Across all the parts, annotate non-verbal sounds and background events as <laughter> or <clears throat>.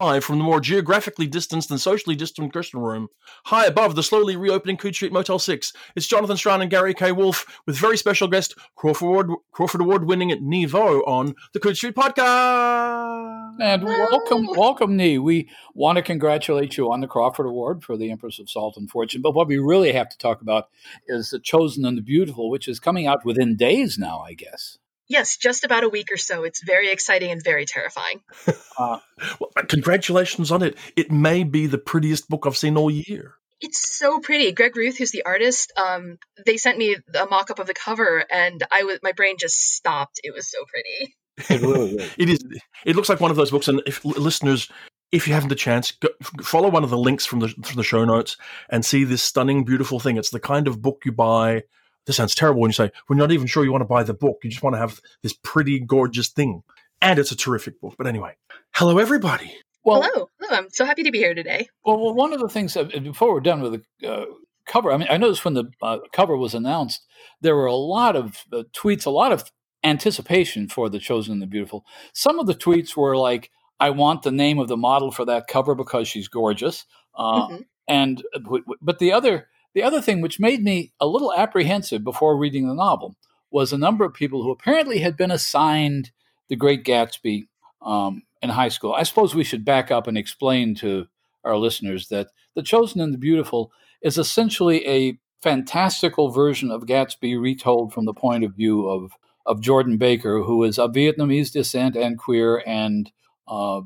Live from the more geographically distanced and socially distant Christian room, high above the slowly reopening Coode Street Motel 6, it's Jonathan Strahan and Gary K. Wolfe with very special guest Crawford Award, Crawford Award winning at Nghi Vo on the Coode Street Podcast. And welcome, welcome, Nghi. We want to congratulate you on the Crawford Award for the Empress of Salt and Fortune. But what we really have to talk about is The Chosen and the Beautiful, which is coming out within days now, I guess. Yes, just about a week or so. It's very exciting and very terrifying. <laughs> uh, well, congratulations on it. It may be the prettiest book I've seen all year. It's so pretty. Greg Ruth, who's the artist, um, they sent me a mock-up of the cover, and I was my brain just stopped. It was so pretty. <laughs> It really is. it is. It looks like one of those books, and if listeners, if you haven't the chance, go, follow one of the links from the from the show notes and see this stunning, beautiful thing. It's the kind of book you buy this sounds terrible when you say, we're not even sure you want to buy the book. You just want to have this pretty, gorgeous thing. And it's a terrific book. But anyway, hello, everybody. Well, hello. hello. I'm so happy to be here today. Well, well one of the things, that, before we're done with the uh, cover, I mean, I noticed when the uh, cover was announced, there were a lot of uh, tweets, a lot of anticipation for The Chosen and the Beautiful. Some of the tweets were like, I want the name of the model for that cover because she's gorgeous. Uh, mm-hmm. And, uh, but the other, the other thing which made me a little apprehensive before reading the novel was a number of people who apparently had been assigned The Great Gatsby um, in high school. I suppose we should back up and explain to our listeners that The Chosen and the Beautiful is essentially a fantastical version of Gatsby retold from the point of view of, of Jordan Baker, who is of Vietnamese descent and queer. And uh,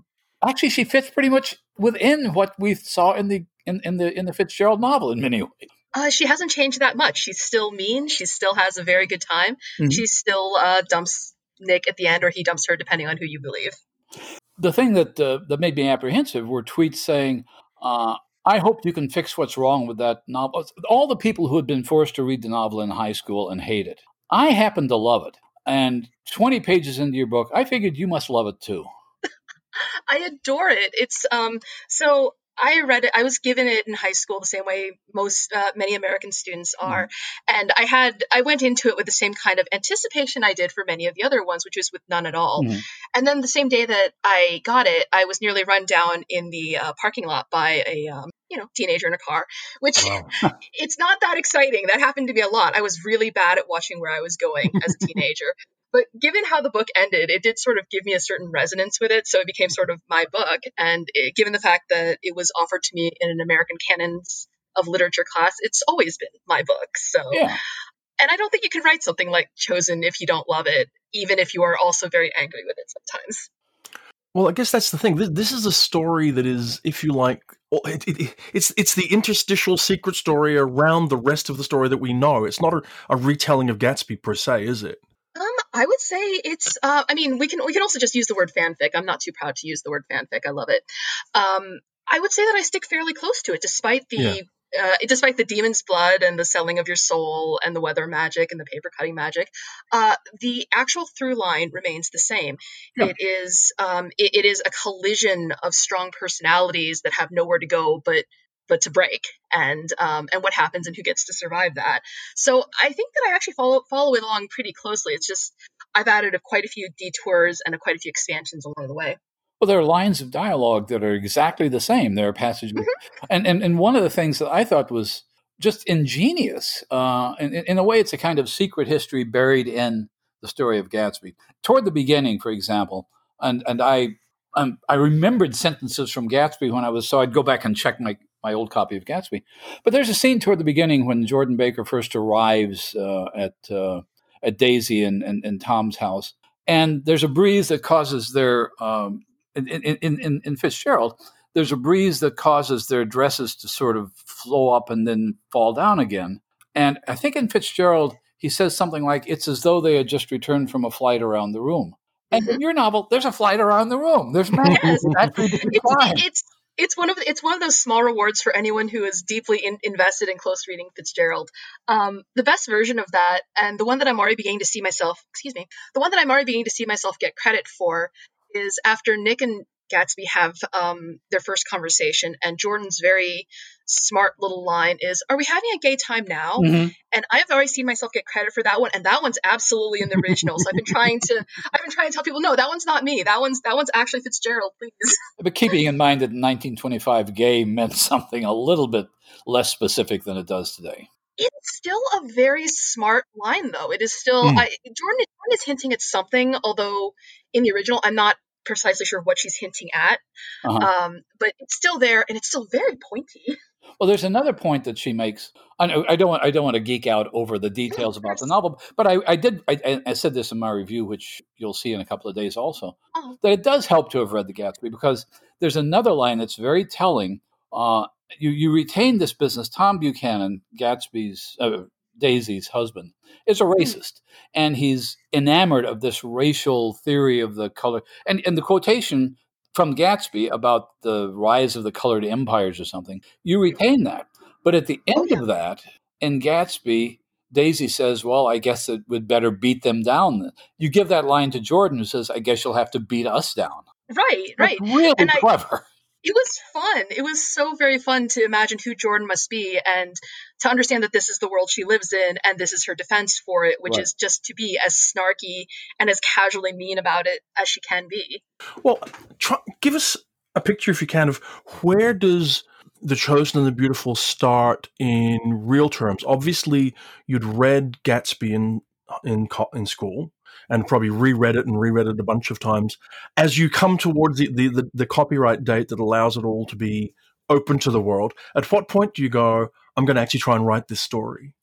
actually, she fits pretty much within what we saw in the in, in the in the Fitzgerald novel in many ways. Uh, she hasn't changed that much. She's still mean. She still has a very good time. Mm-hmm. She still uh, dumps Nick at the end, or he dumps her, depending on who you believe. The thing that uh, that made me apprehensive were tweets saying, uh, "I hope you can fix what's wrong with that novel." All the people who had been forced to read the novel in high school and hate it. I happen to love it, and twenty pages into your book, I figured you must love it too. <laughs> I adore it. It's um so I read it. I was given it in high school the same way most uh, many American students mm-hmm. are, mm-hmm. and I had I went into it with the same kind of anticipation I did for many of the other ones, which was with none at all. Mm-hmm. And then the same day that I got it, I was nearly run down in the uh, parking lot by a um, you know teenager in a car, which wow. <laughs> <laughs> it's not that exciting. That happened to me a lot. I was really bad at watching where I was going as a teenager. But given how the book ended, it did sort of give me a certain resonance with it. So it became sort of my book. And it, given the fact that it was offered to me in an American canons of literature class, it's always been my book. So, yeah. and I don't think you can write something like Chosen if you don't love it, even if you are also very angry with it sometimes. Well, I guess that's the thing. This, this is a story that is, if you like, it, it, it's it's the interstitial secret story around the rest of the story that we know. It's not a, a retelling of Gatsby per se, is it? I would say it's. Uh, I mean, we can we can also just use the word fanfic. I'm not too proud to use the word fanfic. I love it. Um, I would say that I stick fairly close to it, despite the. Yeah. Uh, despite the demon's blood and the selling of your soul and the weather magic and the paper cutting magic, uh, the actual through line remains the same. Yeah. It is um, it, it is a collision of strong personalities that have nowhere to go but but to break and um, and what happens and who gets to survive that. So I think that I actually follow follow it along pretty closely. It's just I've added a, quite a few detours and a, quite a few expansions along the way. Well, there are lines of dialogue that are exactly the same. There are passages, mm-hmm. and, and and one of the things that I thought was just ingenious. Uh, in, in a way, it's a kind of secret history buried in the story of Gatsby. Toward the beginning, for example, and and I um, I remembered sentences from Gatsby when I was so I'd go back and check my my old copy of Gatsby. But there's a scene toward the beginning when Jordan Baker first arrives uh, at uh, at Daisy and, and, and, Tom's house, and there's a breeze that causes their um, in, in, in, in Fitzgerald. There's a breeze that causes their dresses to sort of flow up and then fall down again. And I think in Fitzgerald, he says something like, "It's as though they had just returned from a flight around the room." And in mm-hmm. your novel, there's a flight around the room. There's magic. Yes. <laughs> it's, it's it's one of it's one of those small rewards for anyone who is deeply in, invested in close reading Fitzgerald. Um, the best version of that, and the one that I'm already beginning to see myself, excuse me, the one that I'm already beginning to see myself get credit for, is after Nick and Gatsby have um, their first conversation, and Jordan's very smart little line is, "Are we having a gay time now?" Mm-hmm. And I've already seen myself get credit for that one, and that one's absolutely in the original. so I've been trying to, I've been trying to tell people, no, that one's not me. That one's that one's actually Fitzgerald. Please. <laughs> But keeping in mind that in 1925, gay meant something a little bit less specific than it does today. It's still a very smart line, though. It is still Hmm. I, Jordan. Jordan is hinting at something, although in the original, I'm not precisely sure what she's hinting at. Uh-huh. Um, but it's still there, and it's still very pointy. <laughs> Well, there's another point that she makes. I, I don't want. I don't want to geek out over the details of about the novel, but I, I did. I- I, I said this in my review, which you'll see in a couple of days, also. Oh. That it does help to have read The Gatsby because there's another line that's very telling. Uh, you you retain this business. Tom Buchanan, Gatsby's uh, Daisy's husband, is a racist, and he's enamored of this racial theory of the color. And and the quotation from Gatsby about the rise of the colored empires or something, you retain that. But at the oh, end of that, in Gatsby, Daisy says, Well, I guess it would better beat them down. You give that line to Jordan, who says, I guess you'll have to beat us down. Right, right. That's really And I- clever. It was fun. It was so very fun to imagine who Jordan must be and to understand that this is the world she lives in and this is her defense for it, which Right. is just to be as snarky and as casually mean about it as she can be. Well, try, give us a picture, if you can, of where does the Chosen and the Beautiful start in real terms? Obviously, you'd read Gatsby in in in school and probably reread it and reread it a bunch of times. As you come towards the, the, the, the copyright date that allows it all to be open to the world, at what point do you go, I'm going to actually try and write this story?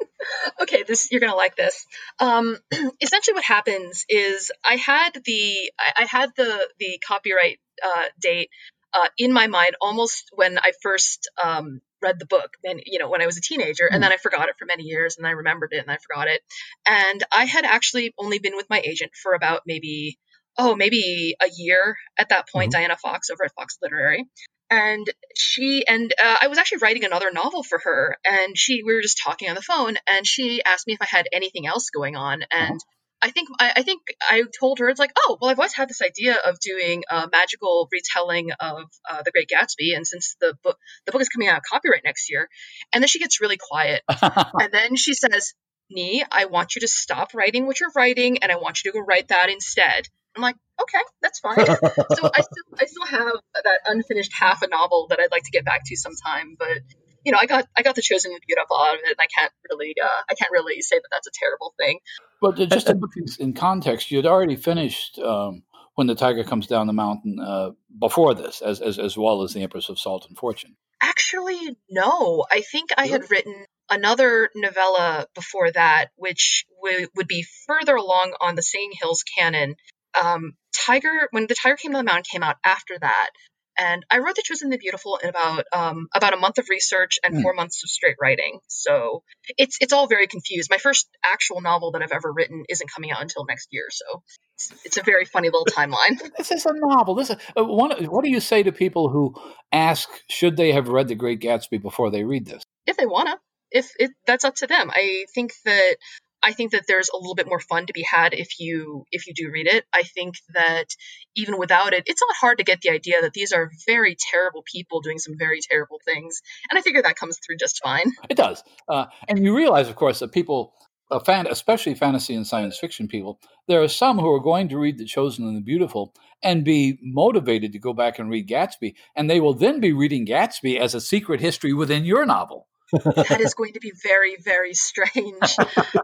<laughs> okay, this you're gonna like this. Um, <clears throat> essentially, what happens is I had the I, I had the the copyright uh, date uh, in my mind almost when I first um, read the book, and you know when I was a teenager, and hmm. then I forgot it for many years, and I remembered it, and I forgot it, and I had actually only been with my agent for about maybe oh maybe a year at that point, hmm. Diana Fox over at Fox Literary. And she and uh, I was actually writing another novel for her, and she we were just talking on the phone, and she asked me if I had anything else going on, and uh-huh. I think I, I think I told her it's like, oh, well, I've always had this idea of doing a magical retelling of uh, The Great Gatsby, and since the book the book is coming out of copyright next year, and then she gets really quiet, <laughs> and then she says, "Nghi, I want you to stop writing what you're writing, and I want you to go write that instead." I'm like, okay, that's fine. <laughs> so I still I still have that unfinished half a novel that I'd like to get back to sometime, but you know, I got I got the chosen and beautiful out of it, and I can't really uh, I can't really say that that's a terrible thing. But just to put things in context, you had already finished um, when the tiger comes down the mountain uh, before this, as, as as well as the Empress of Salt and Fortune. Actually, no. I think I had written another novella before that, which w- would be further along on the Singing Hills canon. Um, Tiger, when the Tiger Came Down the Mountain came out after that, and I wrote The Chosen the Beautiful in about um, about a month of research and Hmm. four months of straight writing. So it's it's all very confused. My first actual novel that I've ever written isn't coming out until next year, so it's, it's a very funny little timeline. <laughs> This is a novel. This is, uh, one, what do you say to people who ask, should they have read The Great Gatsby before they read this? if they wanna. If it that's up to them. I think that I think that there's a little bit more fun to be had if you if you do read it. I think that even without it, it's not hard to get the idea that these are very terrible people doing some very terrible things, and I figure that comes through just fine. It does. Uh, and you realize, of course, that people, uh, fan, especially fantasy and science fiction people, there are some who are going to read The Chosen and the Beautiful and be motivated to go back and read Gatsby. And they will then be reading Gatsby as a secret history within your novel. That is going to be very very strange.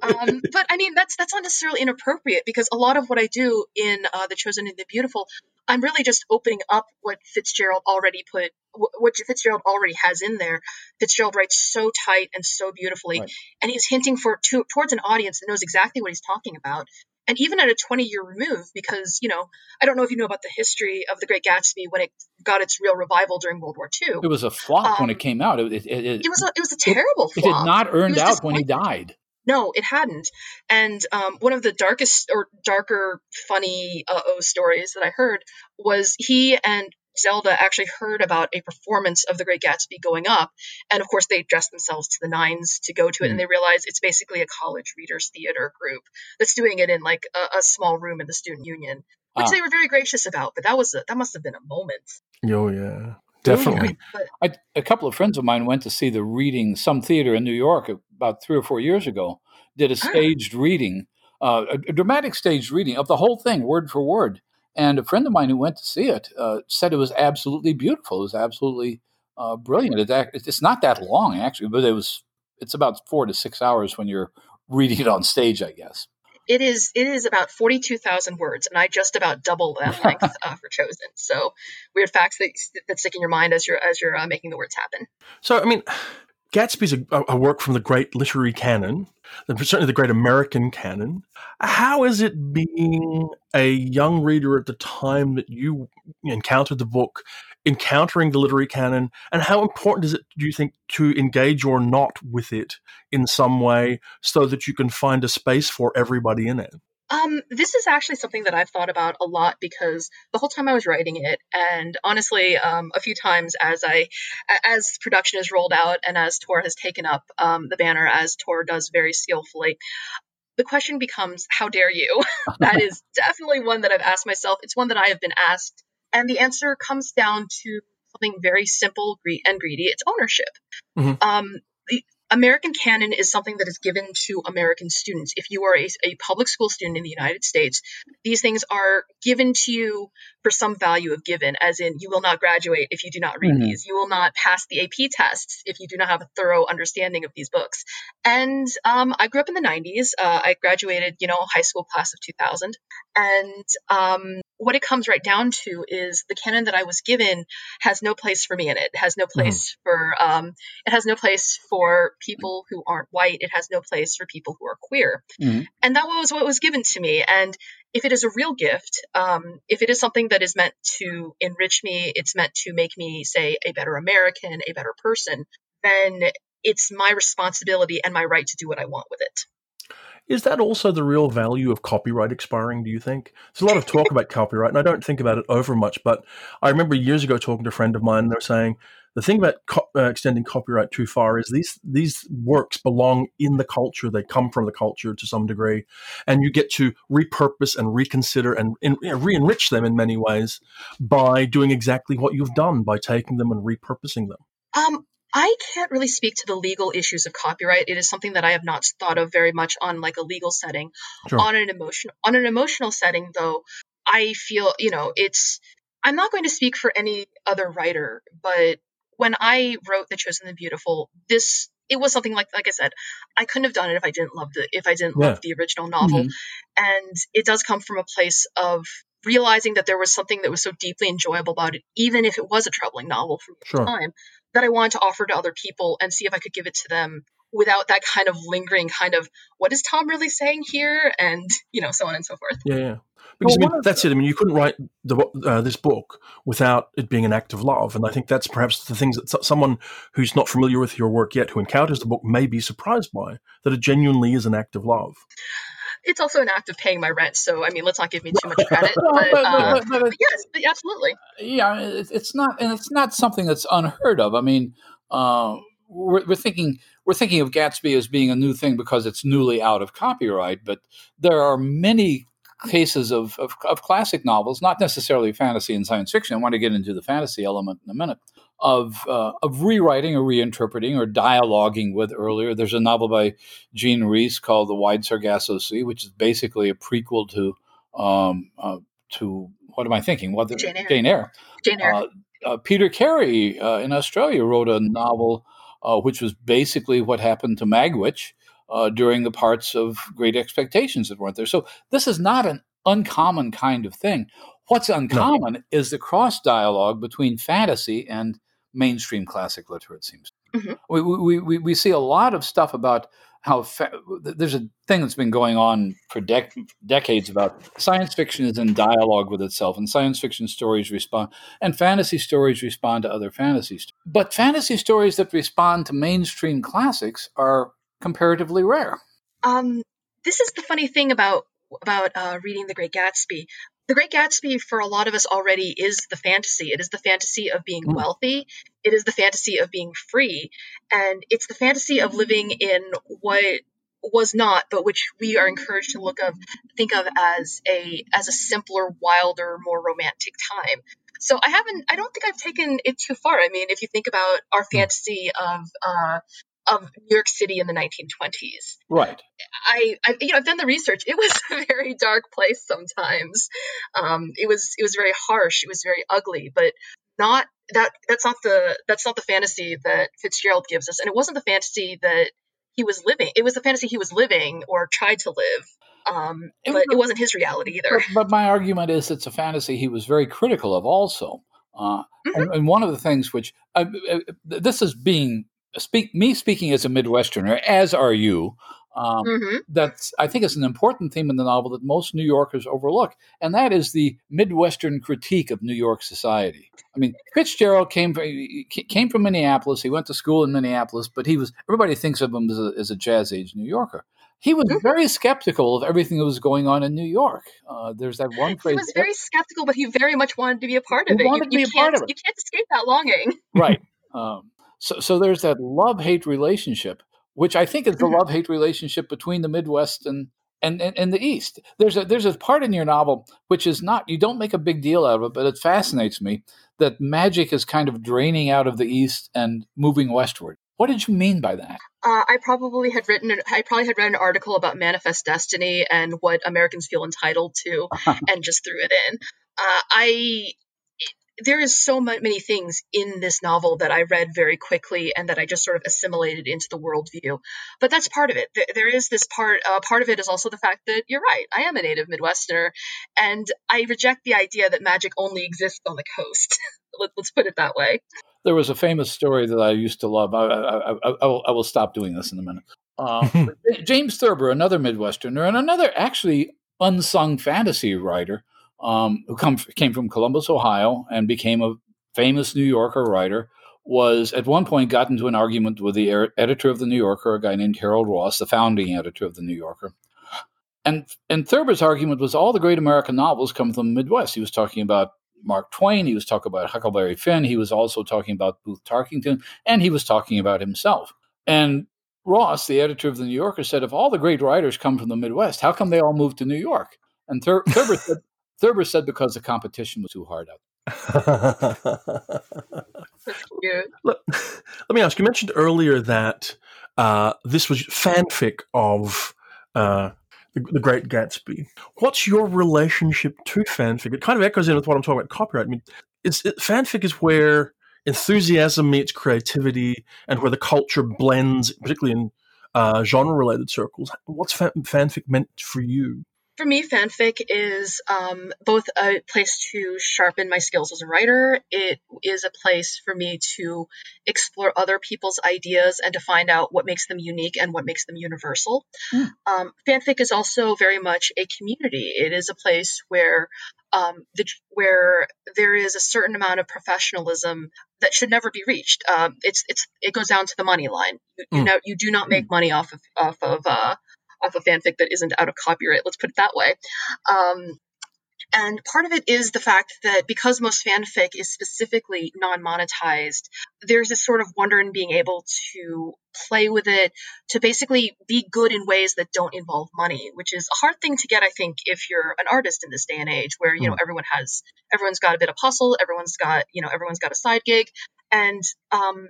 Um, but i mean that's that's not necessarily inappropriate because a lot of what i do in uh, the chosen and the beautiful i'm really just opening up what fitzgerald already put wh- what fitzgerald already has in there. Fitzgerald writes so tight and so beautifully Right. and he's hinting for to, towards an audience that knows exactly what he's talking about and even at a 20 year remove because you know i don't know if you know about the history of the great gatsby when it got its real revival during world war ii It was a flop when Um, it came out. It, it, it, it was a, it was a terrible it flop had not earned out when he died. No, it hadn't. And um, one of the darkest or darker, funny uh oh stories that I heard was he and Zelda actually heard about a performance of The Great Gatsby going up. And of course, they dressed themselves to the nines to go to it. And they realized it's basically a college readers theater group that's doing it in like a, a small room in the student union. which ah. they were very gracious about. But that was a, that must have been a moment. Oh yeah, definitely. I, a couple of friends of mine went to see the reading, some theater in New York about three or four years ago. Did a ah. staged reading, uh, a, a, dramatic staged reading of the whole thing, word for word. And a friend of mine who went to see it uh, said it was absolutely beautiful. It was absolutely uh, brilliant. It, it's not that long actually, but it was. It's about four to six hours when you're <laughs> reading it on stage, I guess. It is it is about forty two thousand words, and I just about double that <laughs> length uh, for Chosen. So weird facts that that stick in your mind as you're as you're uh, making the words happen. So I mean, <sighs> Gatsby's a, a, work from the great literary canon, certainly the great American canon. How is it being a young reader at the time that you encountered the book encountering the literary canon and how important is it do you think to engage or not with it in some way so that you can find a space for everybody in it um, this is actually something that I've thought about a lot because the whole time I was writing it, and honestly, um, a few times as I, as production is rolled out and as Tor has taken up um, the banner as Tor does very skillfully, the question becomes, how dare you? <laughs> that is <laughs> definitely one that I've asked myself. It's one that I have been asked and the answer comes down to something very simple and greedy it's ownership. Mm-hmm. Um, American canon is something that is given to American students. If you are a, a, public school student in the United States, these things are given to you for some value of given, as in you will not graduate if you do not read mm-hmm. these. You will not pass the AP tests if you do not have a thorough understanding of these books. And um, I grew up in the 90s. Uh, I graduated, you know, high school class of 2000. And um, what it comes right down to is the canon that I was given has no place for me in it. It has no mm-hmm. place mm. for um, it has no place for people who aren't white. It has no place for people who are queer. Mm. And that was what was given to me. And if it is a real gift, um, if it is something that is meant to enrich me, it's meant to make me say a better American, a better person, then it's my responsibility and my right to do what I want with it. Is that also the real value of copyright expiring, do you think? There's a lot of talk about copyright, and I don't think about it over much, but I remember years ago talking to a friend of mine, and they were saying the thing about co- uh, extending copyright too far is these these works belong in the culture; they come from the culture to some degree, and you get to repurpose and reconsider and in, you know, re-enrich them in many ways by doing exactly what you've done by taking them and repurposing them. Um, I can't really speak to the legal issues of copyright. It is something that I have not thought of very much on like a legal setting. Sure. On an emotional on an emotional setting though, I feel, you know, it's I'm not going to speak for any other writer, but when I wrote The Chosen the Beautiful, this it was something like like I said, I couldn't have done it if I didn't love the if I didn't yeah. love the original novel. Mm-hmm. And it does come from a place of realizing that there was something that was so deeply enjoyable about it, even if it was a troubling novel from the time, that I wanted to offer to other people and see if I could give it to them without that kind of lingering kind of what is Tom really saying here, and you know, so on and so forth. Yeah, yeah. Because well, I mean, that's it. I mean, you couldn't write the, uh, this book without it being an act of love, and I think that's perhaps the things that someone who's not familiar with your work yet, who encounters the book, may be surprised by that it genuinely is an act of love it's also an act of paying my rent. So I mean, let's not give me too much <laughs> credit. but, uh, but, but, yes, absolutely. Yeah, it's not, and it's not something that's unheard of. I mean, uh, we're, we're, thinking we're thinking of Gatsby as being a new thing because it's newly out of copyright, but there are many cases of, of, of classic novels, not necessarily fantasy and science fiction. I want to get into the fantasy element in a minute of uh, of rewriting or reinterpreting or dialoguing with earlier. There's a novel by Jean Rhys called The Wide Sargasso Sea, which is basically a prequel to um, uh, to what am I thinking? What the, Jane Eyre. Jane Eyre. Jane Eyre. Uh, uh Peter Carey uh, in Australia wrote a novel uh, which was basically what happened to Magwitch during the parts of Great Expectations that weren't there. So this is not an uncommon kind of thing. What's uncommon no. is the cross dialogue between fantasy and mainstream classic literature, it seems. Mm-hmm. We, we, we, we see a lot of stuff about how fa- there's a thing that's been going on for dec- decades about science fiction is in dialogue with itself, and science fiction stories respond, and fantasy stories respond to other fantasies. But fantasy stories that respond to mainstream classics are comparatively rare. Um, this is the funny thing about about uh, reading The Great Gatsby. The Great Gatsby, for a lot of us already, is the fantasy. It is the fantasy of being mm. wealthy. It is the fantasy of being free. And it's the fantasy of living in what was not, but which we are encouraged to look of think of as a as a simpler, wilder, more romantic time. So I haven't. I don't think I've taken it too far. I mean, if you think about our hmm. fantasy of uh, of New York City in the 1920s, right? I, I you know I've done the research. It was <laughs> a very dark place sometimes. Um, it was it was very harsh. It was very ugly, but not that that's not the that's not the fantasy that Fitzgerald gives us, and it wasn't the fantasy that he was living. It was the fantasy he was living or tried to live. Um, but it wasn't his reality either. But, but, my argument is it's a fantasy he was very critical of also. Uh, mm-hmm. and, and, one of the things which uh, uh, this is being speak me speaking as a Midwesterner, as are you. Um, mm-hmm. That's I think is an important theme in the novel that most New Yorkers overlook, and that is the Midwestern critique of New York society. I mean, Fitzgerald came from, came from Minneapolis. He went to school in Minneapolis, but he was everybody thinks of him as a, as a jazz age New Yorker. He was mm-hmm. very skeptical of everything that was going on in New York. Uh, there's that one phrase. He was very skeptical, but he very much wanted to be a part of it. Wanted you, to be a part of it. You can't escape that longing. right. <laughs> Um, so, so there's that love hate relationship which I think is the mm-hmm. love hate relationship between the Midwest and, and, and, and, the East. There's a, there's a part in your novel which is not, you don't make a big deal out of it, but it fascinates me that magic is kind of draining out of the East and moving westward. What did you mean by that? Uh, I probably had written, I probably had read an article about manifest destiny and what Americans feel entitled to, <laughs> and just threw it in. Uh, I there is so many things in this novel that I read very quickly and that I just sort of assimilated into the worldview. But that's part of it. There is this part. Uh, part of it is also the fact that you're right. I am a native Midwesterner, and I reject the idea that magic only exists on the coast. <laughs> Let, us put it that way. There was a famous story that I used to love. I, I, I, I will, will, stop doing this in a minute. Uh, <laughs> James Thurber, another Midwesterner, and another actually unsung fantasy writer um, who come, came from Columbus, Ohio, and became a famous New Yorker writer, was at one point got into an argument with the er- editor of the New Yorker, a guy named Harold Ross, the founding editor of the New Yorker. And and Thurber's argument was all the great American novels come from the Midwest. He was talking about Mark Twain, he was talking about Huckleberry Finn, he was also talking about Booth Tarkington, and he was talking about himself. And Ross, the editor of the New Yorker, said, if all the great writers come from the Midwest, how come they all moved to New York? And Thur- Thurber said, Thurber said because the competition was too hard out. <laughs> let, let, me ask. You mentioned earlier that uh, this was fanfic of uh, the, the, Great Gatsby. What's your relationship to fanfic? It kind of echoes in with what I'm talking about copyright. I mean, it's, it, fanfic is where enthusiasm meets creativity, and where the culture blends, particularly in uh, genre-related circles. What's fan- fanfic meant for you? For me, fanfic is um, both a place to sharpen my skills as a writer. It is a place for me to explore other people's ideas and to find out what makes them unique and what makes them universal. Mm. Um, fanfic is also very much a community. It is a place where um, the, where there is a certain amount of professionalism that should never be reached. Um, it's it's it goes down to the money line. You, mm. you know, you do not make hmm. money off of off of uh, off a fanfic that isn't out of copyright. Let's put it that way. Um, and part of it is the fact that because most fanfic is specifically non monetized, there's this sort of wonder in being able to play with it, to basically be good in ways that don't involve money, which is a hard thing to get, I think, if you're an artist in this day and age where, you know, hmm. everyone has, everyone's got a bit of hustle, everyone's got, you know, everyone's got a side gig. And um,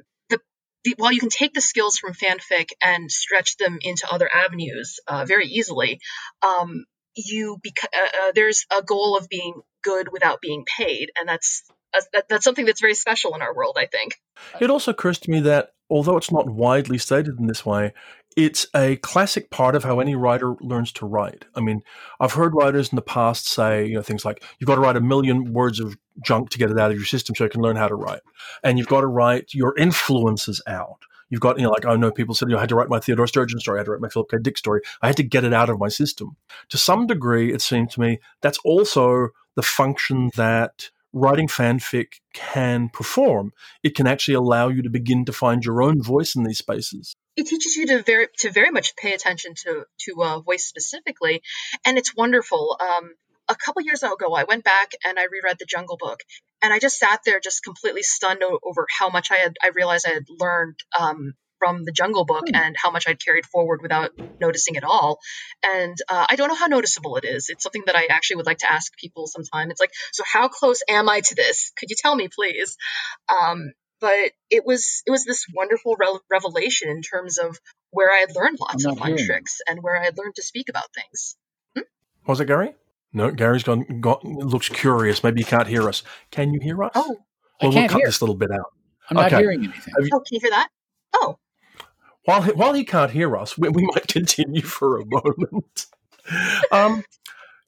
the, while you can take the skills from fanfic and stretch them into other avenues uh, very easily, um, you beca- uh, uh, there's a goal of being good without being paid, and that's that, that's something that's very special in our world. I think. It also occurs to me that although it's not widely stated in this way, it's a classic part of how any writer learns to write. I mean, I've heard writers in the past say, you know, things like you've got to write a million words of junk to get it out of your system so you can learn how to write, and you've got to write your influences out. You've got, you know, like I know people said, you know, I had to write my Theodore Sturgeon story, I had to write my Philip K. Dick story. I had to get it out of my system. To some degree, it seemed to me that's also the function that writing fanfic can perform. It can actually allow you to begin to find your own voice in these spaces it teaches you to very to very much pay attention to to uh, voice specifically, and it's wonderful. Um, a couple years ago, I went back and I reread the Jungle Book, and I just sat there, just completely stunned over how much I had. I realized I had learned um, from the Jungle Book mm. and how much I'd carried forward without noticing at all. And uh, I don't know how noticeable it is. It's something that I actually would like to ask people sometime. It's like, so how close am I to this? Could you tell me, please? Um, but it was it was this wonderful re- revelation in terms of where I had learned lots of fun tricks and where I had learned to speak about things. Hmm? Was it Gary? No, Gary's gone, gone. Looks curious. Maybe you can't hear us. Can you hear us? Oh, well, we'll cut hear. this little bit out. I'm not hearing anything. You, oh, can you hear that? Oh. While he, while he can't hear us, we, we might <laughs> continue for a moment. um,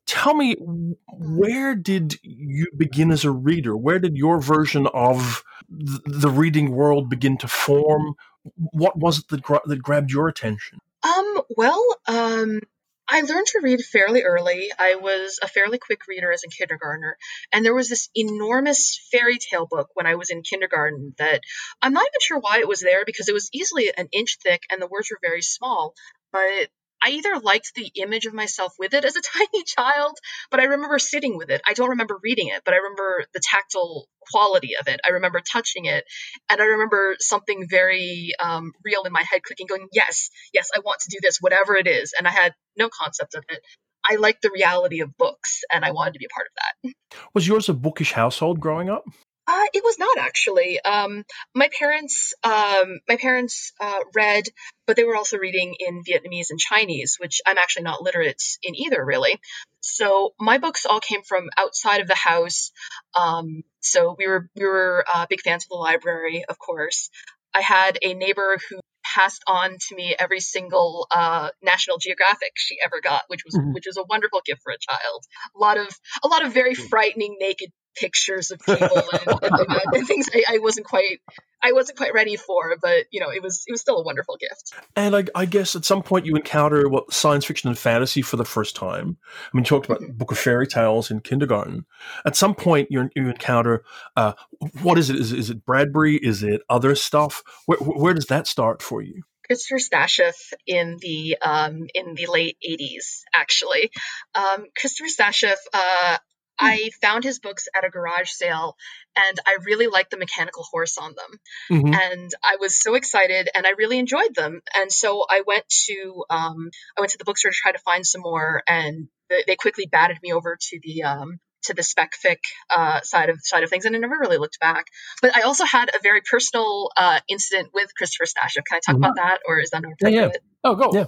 tell me, where did you begin as a reader? Where did your version of the reading world begin to form? What was it that, gra- that grabbed your attention? Um, well, um, I learned to read fairly early. I was a fairly quick reader as a kindergartner. And there was this enormous fairy tale book when I was in kindergarten that I'm not even sure why it was there because it was easily an inch thick and the words were very small. But I either liked the image of myself with it as a <laughs> tiny child, but I remember sitting with it. I don't remember reading it, but I remember the tactile quality of it. I remember touching it, and I remember something very um, real in my head clicking, going, Yes, yes, I want to do this, whatever it is. And I had no concept of it. I liked the reality of books, and I wanted to be a part of that. Was yours a bookish household growing up? Uh, it was not actually. Um, my parents, um, my parents uh, read, but they were also reading in Vietnamese and Chinese, which I'm actually not literate in either, really. So my books all came from outside of the house. Um, so we were we were uh, big fans of the library, of course. I had a neighbor who passed on to me every single uh, National Geographic she ever got, which was mm-hmm. which was a wonderful gift for a child. A lot of a lot of very hmm. frightening naked pictures of people and, and, and things I, I, wasn't quite I wasn't quite ready for, but you know, it was it was still a wonderful gift. And I, I guess at some point you encounter what science fiction and fantasy for the first time. I mean, you talked about mm-hmm. Book of Fairy Tales in kindergarten. At some point, you you encounter uh, what is it? Is, is it Bradbury? Is it other stuff? Where, where does that start for you? Christopher Stasheff in the um, in the late '80s, actually. Um, Christopher Stasheff, uh. I found his books at a garage sale and I really liked the mechanical horse on them. Mm-hmm. And I was so excited and I really enjoyed them. And so I went to um, I went to the bookstore to try to find some more and they quickly batted me over to the um, to the spec fic uh, side of side of things, and I never really looked back. But I also had a very personal uh, incident with Christopher Stasheff. Can I talk mm-hmm. about that, or is that not appropriate? Yeah, yeah. Oh, go. Yeah.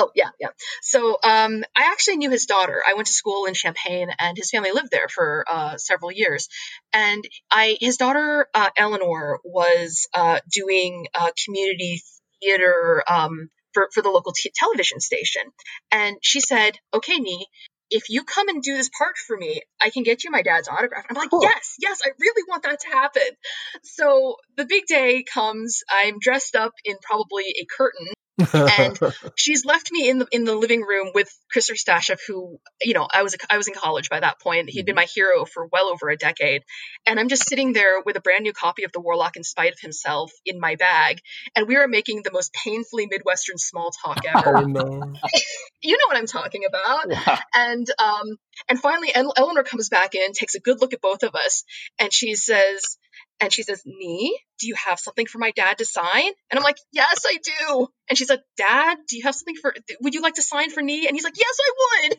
Oh yeah, yeah. So um, I actually knew his daughter. I went to school in Champaign, and his family lived there for uh, several years. And I, his daughter uh, Eleanor, was uh, doing community theater um, for for the local t- television station, and she said, "Okay, Nghi." If you come and do this part for me, I can get you my dad's autograph. And I'm like, cool. yes, yes, I really want that to happen. So the big day comes. I'm dressed up in probably a curtain and <laughs> she's left me in the in the living room with Christopher Stasheff, who you know I was I was in college by that point. He'd been mm-hmm. my hero for well over a decade, and I'm just sitting there with a brand new copy of The Warlock in Spite of Himself in my bag, and we are making the most painfully Midwestern small talk <laughs> ever. Oh no! <laughs> you know what I'm talking about. Yeah. And um and finally, Eleanor comes back in, takes a good look at both of us, and she says and she says, Nghi, do you have something for my dad to sign? And I'm like, Yes, I do. And she said, Dad, do you have something for, would you like to sign for Nghi? And he's like, Yes, I would.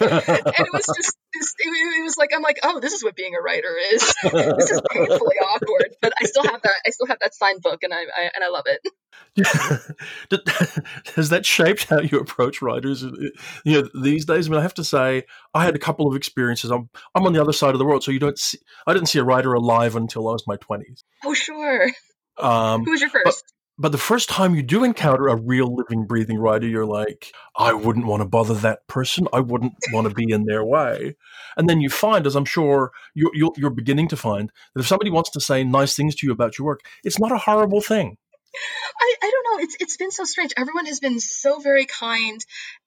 And it was just it, was like I'm like, oh, this is what being a writer is. <laughs> this is painfully awkward, but I still have that. I still have that signed book, and I, I and I love it. <laughs> <laughs> Has that shaped how you approach writers? Uh, you know, these days. I mean, I have to say, I had a couple of experiences. I'm I'm on the other side of the world, so you don't see. I didn't see a writer alive until I was my twenties. Oh, sure. Um, Who was your first? But, the first time you do encounter a real living, breathing writer, you're like, I wouldn't want to bother that person. I wouldn't want to be in their way. And then you find, as I'm sure you're, you're, beginning to find, that if somebody wants to say nice things to you about your work, it's not a horrible thing. I, I don't know. It's it's been so strange. Everyone has been so very kind,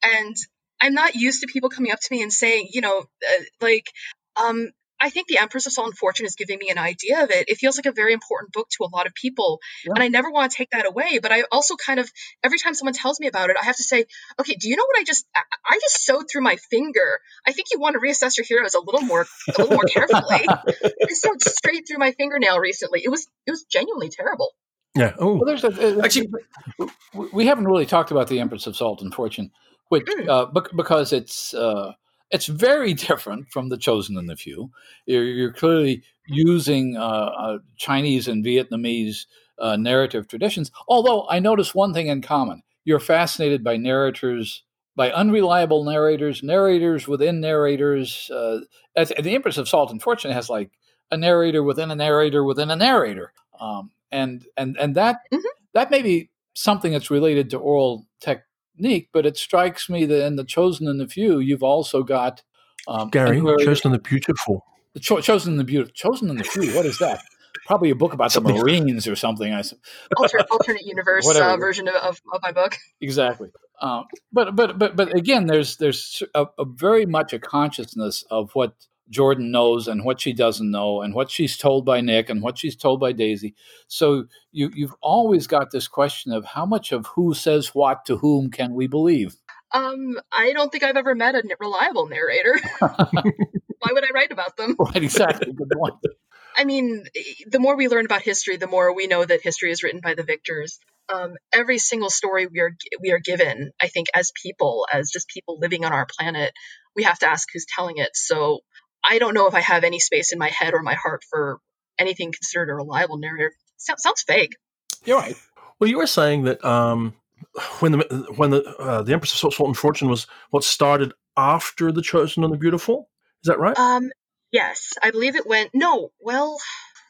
and I'm not used to people coming up to me and saying, you know, uh, like, um, I think The Empress of Salt and Fortune is giving me an idea of it. It feels like a very important book to a lot of people. Yeah. And I never want to take that away. But I also kind of, every time someone tells me about it, I have to say, okay, do you know what I just, I just sewed through my finger. I think you want to reassess your heroes a little more, a little more carefully. <laughs> I sewed straight through my fingernail recently. It was, it was genuinely terrible. Yeah. Oh, Well, there's a, uh, Actually- we- we haven't really talked about the Empress of Salt and Fortune, which Mm. uh, because it's uh, it's very <laughs> different from the Chosen and the Few. You're, you're clearly using uh, uh, Chinese and Vietnamese uh, narrative traditions. Although I notice one thing in common: you're fascinated by narrators. By unreliable narrators, narrators within narrators. Uh, as- the Empress of Salt and Fortune has like a narrator within a narrator within a narrator, um, and and and that Mhm. that may be something that's related to oral technique, but it strikes me that in the chosen and the few, you've also got um, Gary, and Chosen and the Beautiful. the cho- chosen and the beautiful, chosen and the few. What is that? Probably a book about Something- the Marines or something. I Alter, alternate universe uh, version of, of, of my book. exactly. Um, but but but but again, there's there's a, a very much a consciousness of what Jordan knows and what she doesn't know, and what she's told by Nick and what she's told by Daisy. So you you've always got this question of how much of who says what to whom can we believe. Um, I don't think I've ever met a reliable narrator. <laughs> Why would I write about them? right, exactly. Good point. <laughs> I mean, the more we learn about history, the more we know that history is written by the victors. Um, every single story we are we are given, I think, as people, as just people living on our planet, we have to ask who's telling it. So I don't know if I have any space in my head or my heart for anything considered a reliable narrator. So- sounds fake. You're right. Well, you were saying that um, when the when the uh, the Empress of Salt, Salt and Fortune was what started after the Chosen and the Beautiful. Is that right? Um, yes, I believe it went. No, well,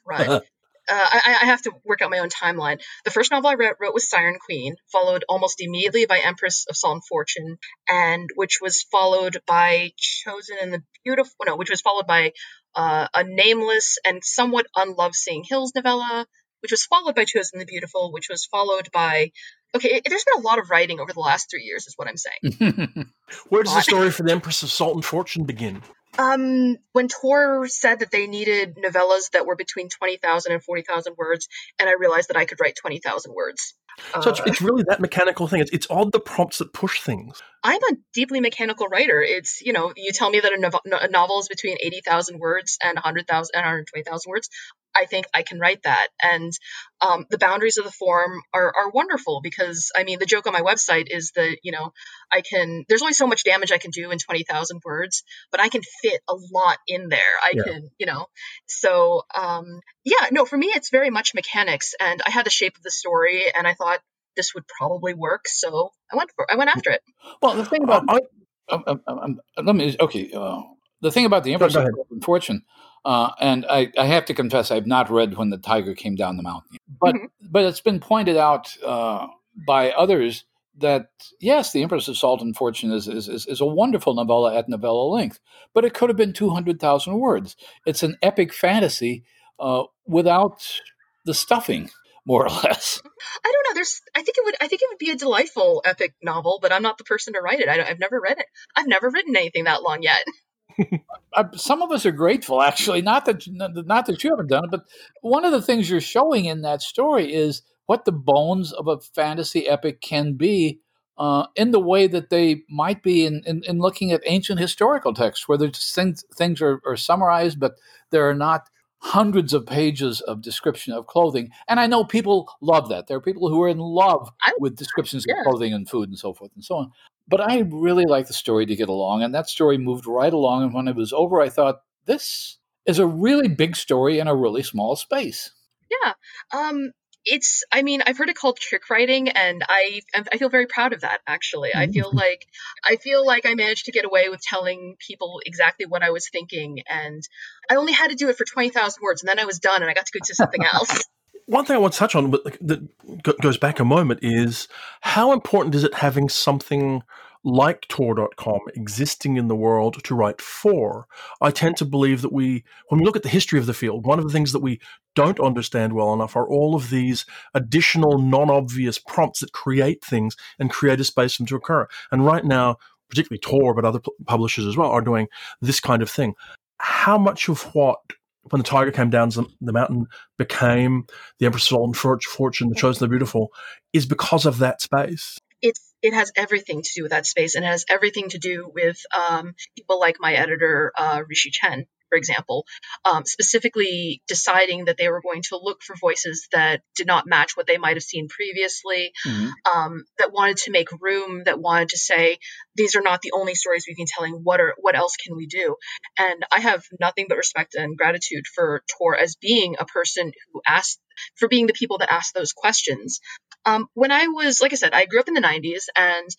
right. <laughs> uh, I, I have to work out my own timeline. The first novel I wrote, wrote was Siren Queen, followed almost immediately by Empress of Salt and Fortune, and which was followed by Chosen and the Beautiful. No, which was followed by uh, a nameless and somewhat unloved Singing Hills novella, which was followed by Chosen and the Beautiful, which was followed by. Okay, it, there's been a lot of writing over the last three years, is what I'm saying. <laughs> Where does the story for the Empress of Salt and Fortune begin? Um, when Tor said that they needed novellas that were between 20,000 and 40,000 words, and I realized that I could write 20,000 words. So it's, Uh, it's really that mechanical thing. It's, it's odd the prompts that push things. I'm a deeply mechanical writer. It's, you know, you tell me that a, novel, a novel is between 80,000 words and 100,000 and 120,000 words. I think I can write that. And um, the boundaries of the form are, are wonderful because, I mean, the joke on my website is that, you know, I can, there's only so much damage I can do in 20,000 words, but I can fit a lot in there. I Yeah. can, you know, so um, yeah, no, for me, it's very much mechanics. And I had the shape of the story and I thought this would probably work. So I went for, I went after it. well, the thing about I, um, um, um, let me okay. Uh, the thing about the Empress of ahead. Salt and Fortune, uh, and I, I have to confess, I've not read when the tiger came down the mountain, but Mhm. but it's been pointed out uh, by others that yes, the Empress of Salt and Fortune is is, is is a wonderful novella at novella length, but it could have been two hundred thousand words. It's an epic fantasy uh, without the stuffing, more or <laughs> less. I don't know. There's, I think it would, I think it would be a delightful epic novel, but I'm not the person to write it. I don't, I've never read it. I've never written anything that long yet. <laughs> <laughs> uh, some of us are grateful, actually. Not that not that you haven't done it, but one of the things you're showing in that story is what the bones of a fantasy epic can be. Uh, in the way that they might be in, in, in looking at ancient historical texts, where there's things things are, are summarized, but there are not hundreds of pages of description of clothing. And I know people love that. There are people who are in love with descriptions yeah. of clothing and food and so forth and so on. But I really like the story to get along, and that story moved right along. And when it was over, I thought this is a really big story in a really small space. Yeah. Um, it's, I mean, I've heard it called trick writing, and I, I feel very proud of that. Actually, I feel mm-hmm. like, I feel like I managed to get away with telling people exactly what I was thinking, and I only had to do it for twenty thousand words, and then I was done, and I got to go to something <laughs> else. one thing I want to touch on but that goes back a moment is how important is it having something like Tor.com existing in the world to write for? I tend to believe that we, when we look at the history of the field, one of the things that we don't understand well enough are all of these additional non obvious prompts that create things and create a space for them to occur. And right now, particularly Tor, but other pu- publishers as well, are doing this kind of thing. How much of what when the tiger came down the, mountain became the Empress of Fortune, the Chosen, the Beautiful, is because of that space. It has everything to do with that space and it has everything to do with um, people like my editor uh, Ruoxi Chen for example, um, specifically deciding that they were going to look for voices that did not match what they might have seen previously, mm-hmm. um, that wanted to make room, that wanted to say, these are not the only stories we've been telling. What are what else can we do? And I have nothing but respect and gratitude for Tor as being a person who asked for being the people that asked those questions. Um, when I was, like I said, I grew up in the 90s, and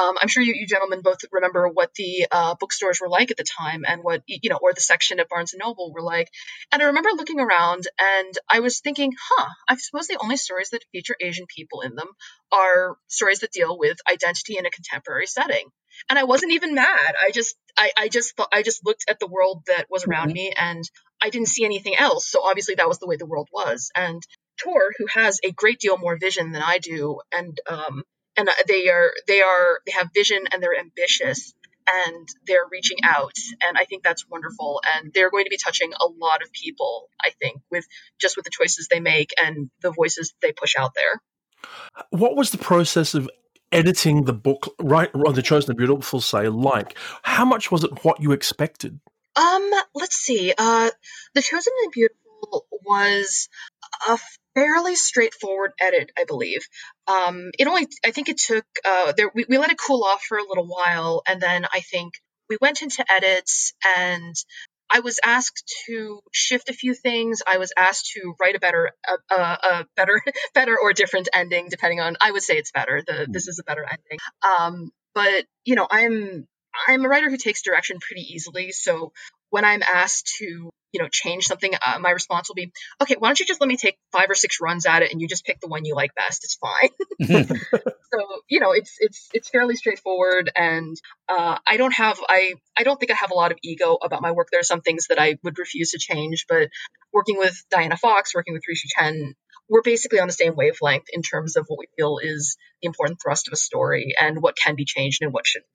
um, I'm sure you, you, gentlemen both remember what the uh, bookstores were like at the time and what, you know, or the section at Barnes and Noble were like. And I remember looking around and I was thinking, huh, I suppose the only stories that feature Asian people in them are stories that deal with identity in a contemporary setting. And I wasn't even mad. I just, I, I just thought, I just looked at the world that was around mm-hmm. me and I didn't see anything else. So obviously that was the way the world was. And Tor, who has a great deal more vision than I do, and um, and they are they are they have vision and they're ambitious and they're reaching out and i think that's wonderful and they're going to be touching a lot of people i think with just with the choices they make and the voices they push out there. What was the process of editing the book right on the chosen the beautiful say like? How much was it what you expected? Um let's see uh the chosen and beautiful was a fairly straightforward edit, I believe. Um, it only, I think it took, uh, there, we, we let it cool off for a little while, and then I think we went into edits and I was asked to shift a few things. I was asked to write a better, a, a, a better, <laughs> better or different ending, depending on. I would say it's better. The this is a better ending. Um, but you know, I'm I'm a writer who takes direction pretty easily. So when I'm asked to you know change something uh, my response will be okay why don't you just let me take five or six runs at it and you just pick the one you like best. It's fine. <laughs> <laughs> So you know it's it's it's fairly straightforward and uh, i don't have i i don't think i have a lot of ego about my work. There are some things that i would refuse to change but working with diana fox working with Ruoxi Chen we're basically on the same wavelength in terms of what we feel is the important thrust of a story and what can be changed and what shouldn't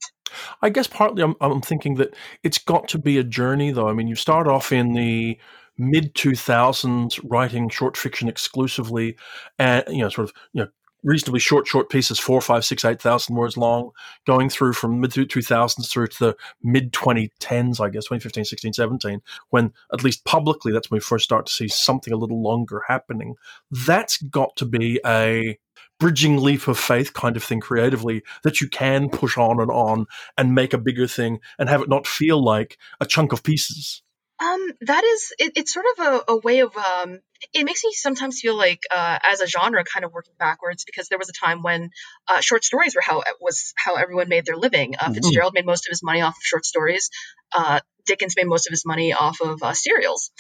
I guess partly I'm, I'm thinking that it's got to be a journey, though. I mean, you start off in the mid 2000s writing short fiction exclusively, and you know, sort of you know reasonably short, short pieces, four, five, six, eight thousand words long, going through from mid 2000s through to the mid 2010s, I guess, 2015, 16, 17, when at least publicly, that's when we first start to see something a little longer happening. That's got to be a bridging leap of faith kind of thing creatively that you can push on and on and make a bigger thing and have it not feel like a chunk of pieces. Um, that is, it, it's sort of a, a way of, um, it makes me sometimes feel like, uh, as a genre kind of working backwards because there was a time when, uh, short stories were how, was how everyone made their living. Uh, mm-hmm. Fitzgerald made most of his money off of short stories. Uh, Dickens made most of his money off of, uh, serials.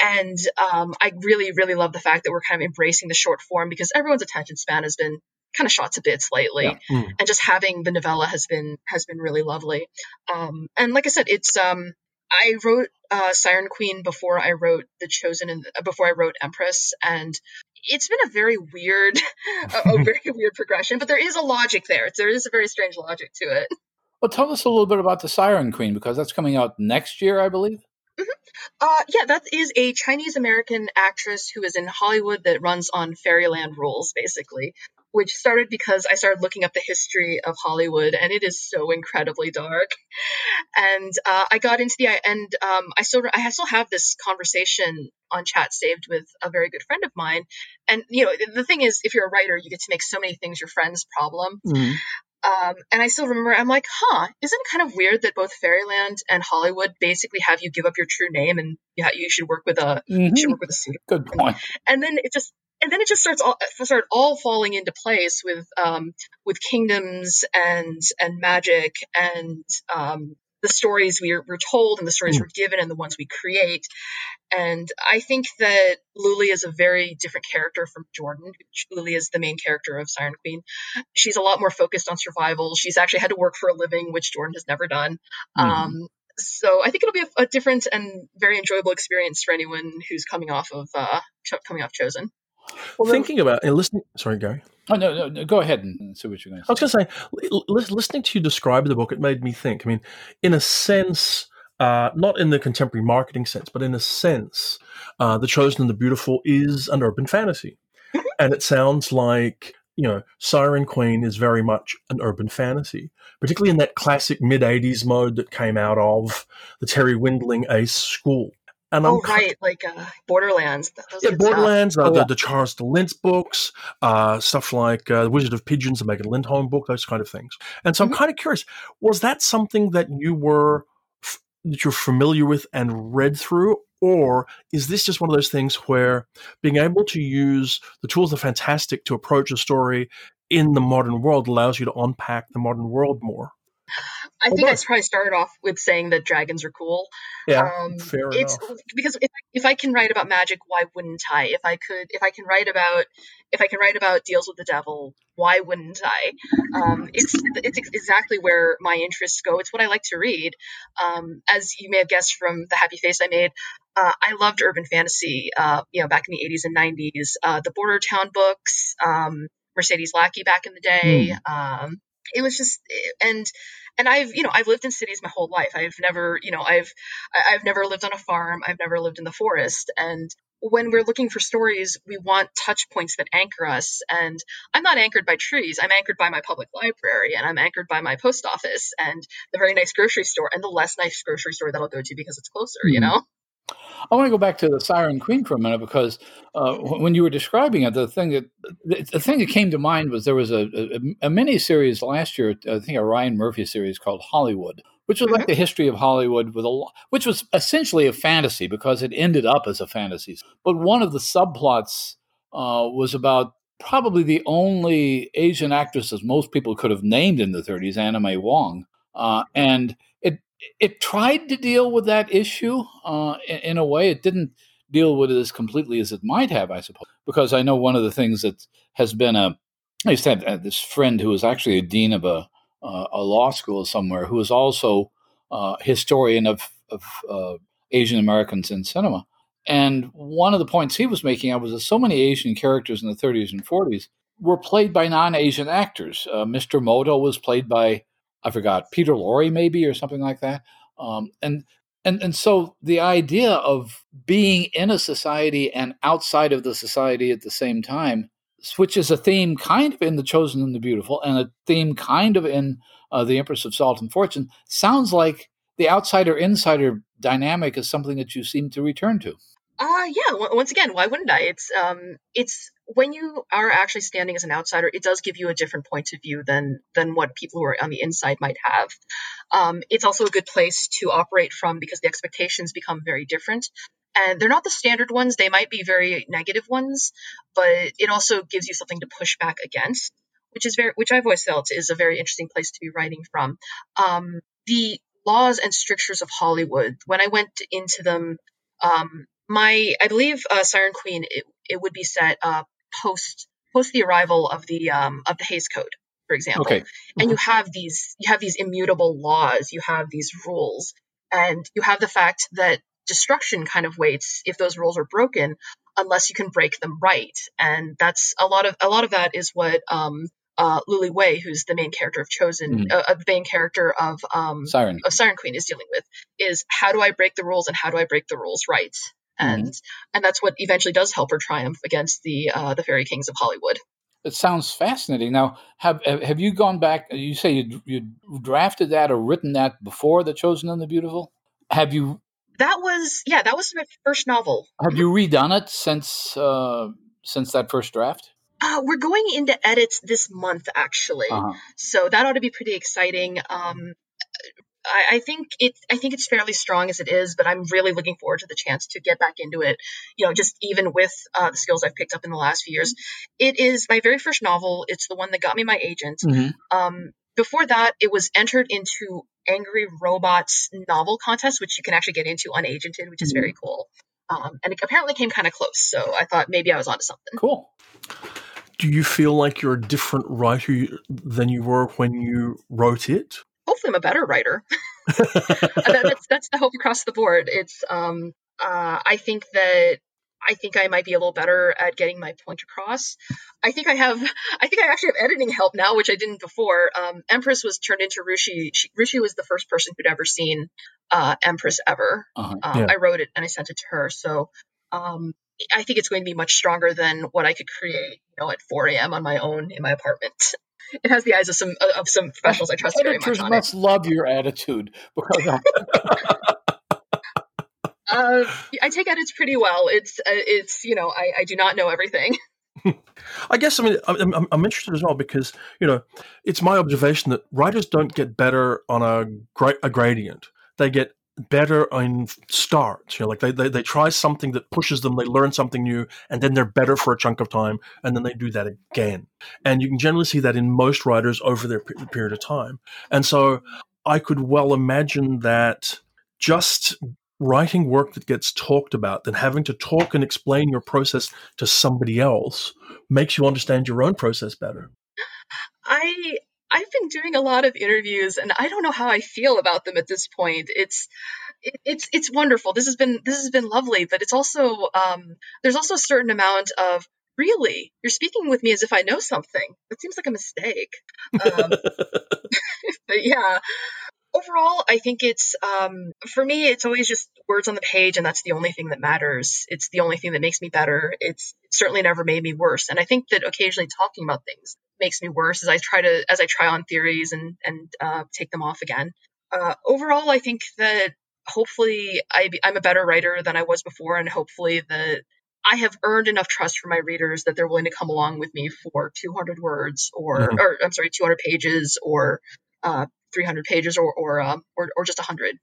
And um, I really, really love the fact that we're kind of embracing the short form because everyone's attention span has been kind of shot to bits lately, yeah. mm. and just having the novella has been has been really lovely. Um, and like I said, it's um, I wrote uh, Siren Queen before I wrote The Chosen and uh, before I wrote Empress, and it's been a very weird, <laughs> a, a <laughs> very weird progression. But there is a logic there. There is a very strange logic to it. Well, tell us a little bit about the Siren Queen because that's coming out next year, I believe. Uh, yeah, that is a Chinese American actress who is in Hollywood that runs on Fairyland Rules, basically, which started because I started looking up the history of Hollywood, and it is so incredibly dark. And uh, I got into the and um, I still I still have this conversation on chat saved with a very good friend of mine. And you know, the thing is, if you're a writer, you get to make so many things your friend's problem. Mm-hmm. Um, and I still remember, I'm like, huh, isn't it kind of weird that both Fairyland and Hollywood basically have you give up your true name and yeah, you should work with a mm-hmm. you should work with a pseudonym. Good point. And then it just and then it just starts all start all falling into place with um, with kingdoms and and magic and um, the stories we're, we're told and the stories mm. we're given and the ones we create. And I think that Luli is a very different character from Jordan. Luli is the main character of Siren Queen. She's a lot more focused on survival. She's actually had to work for a living, which Jordan has never done. Mm. Um, so I think it'll be a, a, different and very enjoyable experience for anyone who's coming off of uh, coming off Chosen. Well, thinking about and listening. Sorry, Gary. Oh no, no, no, go ahead and see what you're going to say. I was going to say, listening to you describe the book, it made me think. I mean, in a sense, uh, not in the contemporary marketing sense, but in a sense, uh, The Chosen and the Beautiful is an urban fantasy. <laughs> And it sounds like you know, Siren Queen is very much an urban fantasy, particularly in that classic mid 80s mode that came out of the Terri Windling Ace school. And oh, I'm right, like uh, Borderlands. yeah, Borderlands, uh, oh, the, the, Charles de Lint books, uh, stuff like uh, The Wizard of Pigeons, the Megan Lindholm book, those kind of things. And so mm-hmm. I'm kind of curious, was that something that you were that you're familiar with and read through, or is this just one of those things where being able to use the tools of fantastic to approach a story in the modern world allows you to unpack the modern world more? I think I probably started off with saying that dragons are cool. Yeah, um, fair it's enough. because if, if I can write about magic, why wouldn't I? If I could, if I can write about, if I can write about deals with the devil, why wouldn't I? Um, it's it's exactly where my interests go. It's what I like to read. Um, as you may have guessed from the happy face I made, uh, I loved urban fantasy. Uh, you know, back in the 80s and 90s, uh, the Border Town books, um, Mercedes Lackey back in the day. Mm. It was just and and I've, you know, I've lived in cities my whole life. I've never, you know, I've, I've never lived on a farm. I've never lived in the forest. And when we're looking for stories, we want touch points that anchor us. And I'm not anchored by trees. I'm anchored by my public library and I'm anchored by my post office and the very nice grocery store and the less nice grocery store that I'll go to because it's closer, mm-hmm. you know? I want to go back to the Siren Queen for a minute because uh, when you were describing it, the thing that the thing that came to mind was there was a, a, a mini series last year, I think a Ryan Murphy series called Hollywood, which was like mm-hmm. the history of Hollywood with a which was essentially a fantasy because it ended up as a fantasy. But one of the subplots uh, was about probably the only Asian actress that most people could have named in the 30s, Anna May Wong, uh, and it tried to deal with that issue uh, in, a way. It didn't deal with it as completely as it might have, I suppose, because I know one of the things that has been a. I used to have uh, this friend who was actually a dean of a uh, a law school somewhere, who was also a uh, historian of of uh, Asian Americans in cinema. And one of the points he was making was that so many Asian characters in the 30s and 40s were played by non-Asian actors. Uh, Mr. Moto was played by I forgot Peter Lorre maybe or something like that. Um, and and and so the idea of being in a society and outside of the society at the same time, which is a theme kind of in The Chosen and the Beautiful, and a theme kind of in uh, The Empress of Salt and Fortune, sounds like the outsider insider dynamic is something that you seem to return to. Uh yeah. Once again, why wouldn't I? It's um, it's when you are actually standing as an outsider, it does give you a different point of view than than what people who are on the inside might have. Um, it's also a good place to operate from because the expectations become very different, and they're not the standard ones. They might be very negative ones, but it also gives you something to push back against, which is very, which I've always felt is a very interesting place to be writing from. Um, the laws and strictures of Hollywood, when I went into them. Um, my, I believe, uh, Siren Queen, it, it would be set uh, post post the arrival of the um, of the Hays Code, for example. Okay. And you have these you have these immutable laws, you have these rules, and you have the fact that destruction kind of waits if those rules are broken unless you can break them right. And that's a lot of a lot of that is what um, uh, Luli Wei, who's the main character of Chosen, mm. uh, the main character of um, Siren. of Siren Queen, is dealing with is how do I break the rules and how do I break the rules right? And mm-hmm. and that's what eventually does help her triumph against the uh, the fairy kings of Hollywood. It sounds fascinating. Now, have have you gone back? You say you you drafted that or written that before the Chosen and the Beautiful. Have you? That was yeah, that was my first novel. Have you redone it since uh, since that first draft? Uh, we're going into edits this month, actually. Uh-huh. So that ought to be pretty exciting. Um, I, I, think it I think it's fairly strong as it is, but I'm really looking forward to the chance to get back into it. You know, just even with uh, the skills I've picked up in the last few years. It is my very first novel. It's the one that got me my agent. Mm-hmm. Um, before that, it was entered into Angry Robots novel contest, which you can actually get into unagented, which is mm-hmm. very cool. Um, and it apparently came kind of close, so I thought maybe I was onto something. Cool. Do you feel like you're a different writer than you were when you wrote it? Hopefully I'm a better writer. <laughs> that, that's that's the hope across the board. It's um uh, I think that I think I might be a little better at getting my point across. I think I have I think I actually have editing help now, which I didn't before. Um, Empress was turned into Ruoxi. She, Ruoxi was the first person who'd ever seen uh, Empress ever. Uh-huh. Um, yeah. I wrote it and I sent it to her. So um, I think it's going to be much stronger than what I could create, you know, at 4 a.m. on my own in my apartment. <laughs> It has the eyes of some of some professionals I trust very much. On must it. love your attitude because. <laughs> uh, I take edits pretty well. It's uh, it's you know I, I do not know everything. <laughs> I guess I mean I'm, I'm, interested as well because you know it's my observation that writers don't get better on a gra- a gradient. They get better in start. You know, like they, they they try something that pushes them, they learn something new, and then they're better for a chunk of time, and then they do that again. And you can generally see that in most writers over their p- period of time. And so I could well imagine that just writing work that gets talked about, then having to talk and explain your process to somebody else makes you understand your own process better. I I've been doing a lot of interviews and I don't know how I feel about them at this point. It's it, it's it's wonderful. This has been this has been lovely, but it's also um, there's also a certain amount of really you're speaking with me as if I know something. That seems like a mistake. Um, <laughs> but yeah, overall, I think it's um, for me. It's always just words on the page, and that's the only thing that matters. It's the only thing that makes me better. It's, certainly never made me worse, and I think that occasionally talking about things makes me worse as I try to as I try on theories and and uh, take them off again. Uh, overall, I think that hopefully I, I'm a better writer than I was before, and hopefully that I have earned enough trust from my readers that they're willing to come along with me for 200 words or, mm-hmm. or I'm sorry, 200 pages or uh, 300 pages or or um, or, or just 100.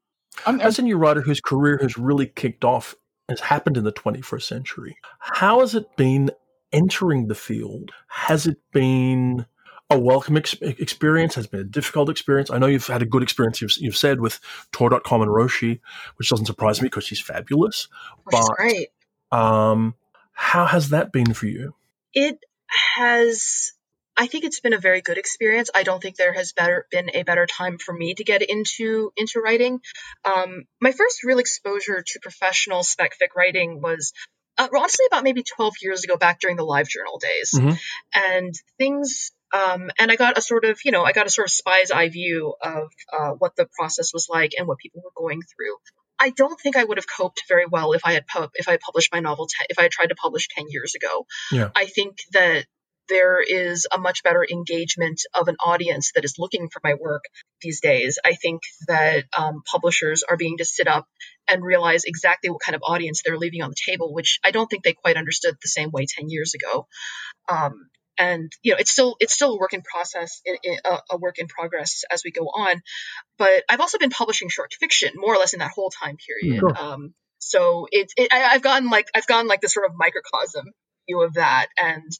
As a new writer whose career has really kicked off, has happened in the 21st century. How has it been entering the field? Has it been a welcome ex- experience? Has been a difficult experience? I know you've had a good experience. You've, you've said with Tor.com and Ruoxi, which doesn't surprise me because she's fabulous. But great. Um, how has that been for you? It has I think it's been a very good experience. I don't think there has better been a better time for me to get into into writing. Um, my first real exposure to professional spec fic writing was uh, honestly about maybe 12 years ago, back during the live journal days, mm-hmm. and things. Um, and I got a sort of, you know, I got a sort of spy's eye view of uh, what the process was like and what people were going through. I don't think I would have coped very well if I had pub- if I had published my novel te- if I had tried to publish ten years ago. Yeah. I think that there is a much better engagement of an audience that is looking for my work these days. I think that um, publishers are being to sit up and realize exactly what kind of audience they're leaving on the table, which I don't think they quite understood the same way 10 years ago. Um, and you know, it's still it's still a work in process, a, work in progress as we go on. But I've also been publishing short fiction more or less in that whole time period. Sure. Um, so it's it, I, have gotten like I've gotten like this sort of microcosm view of that. And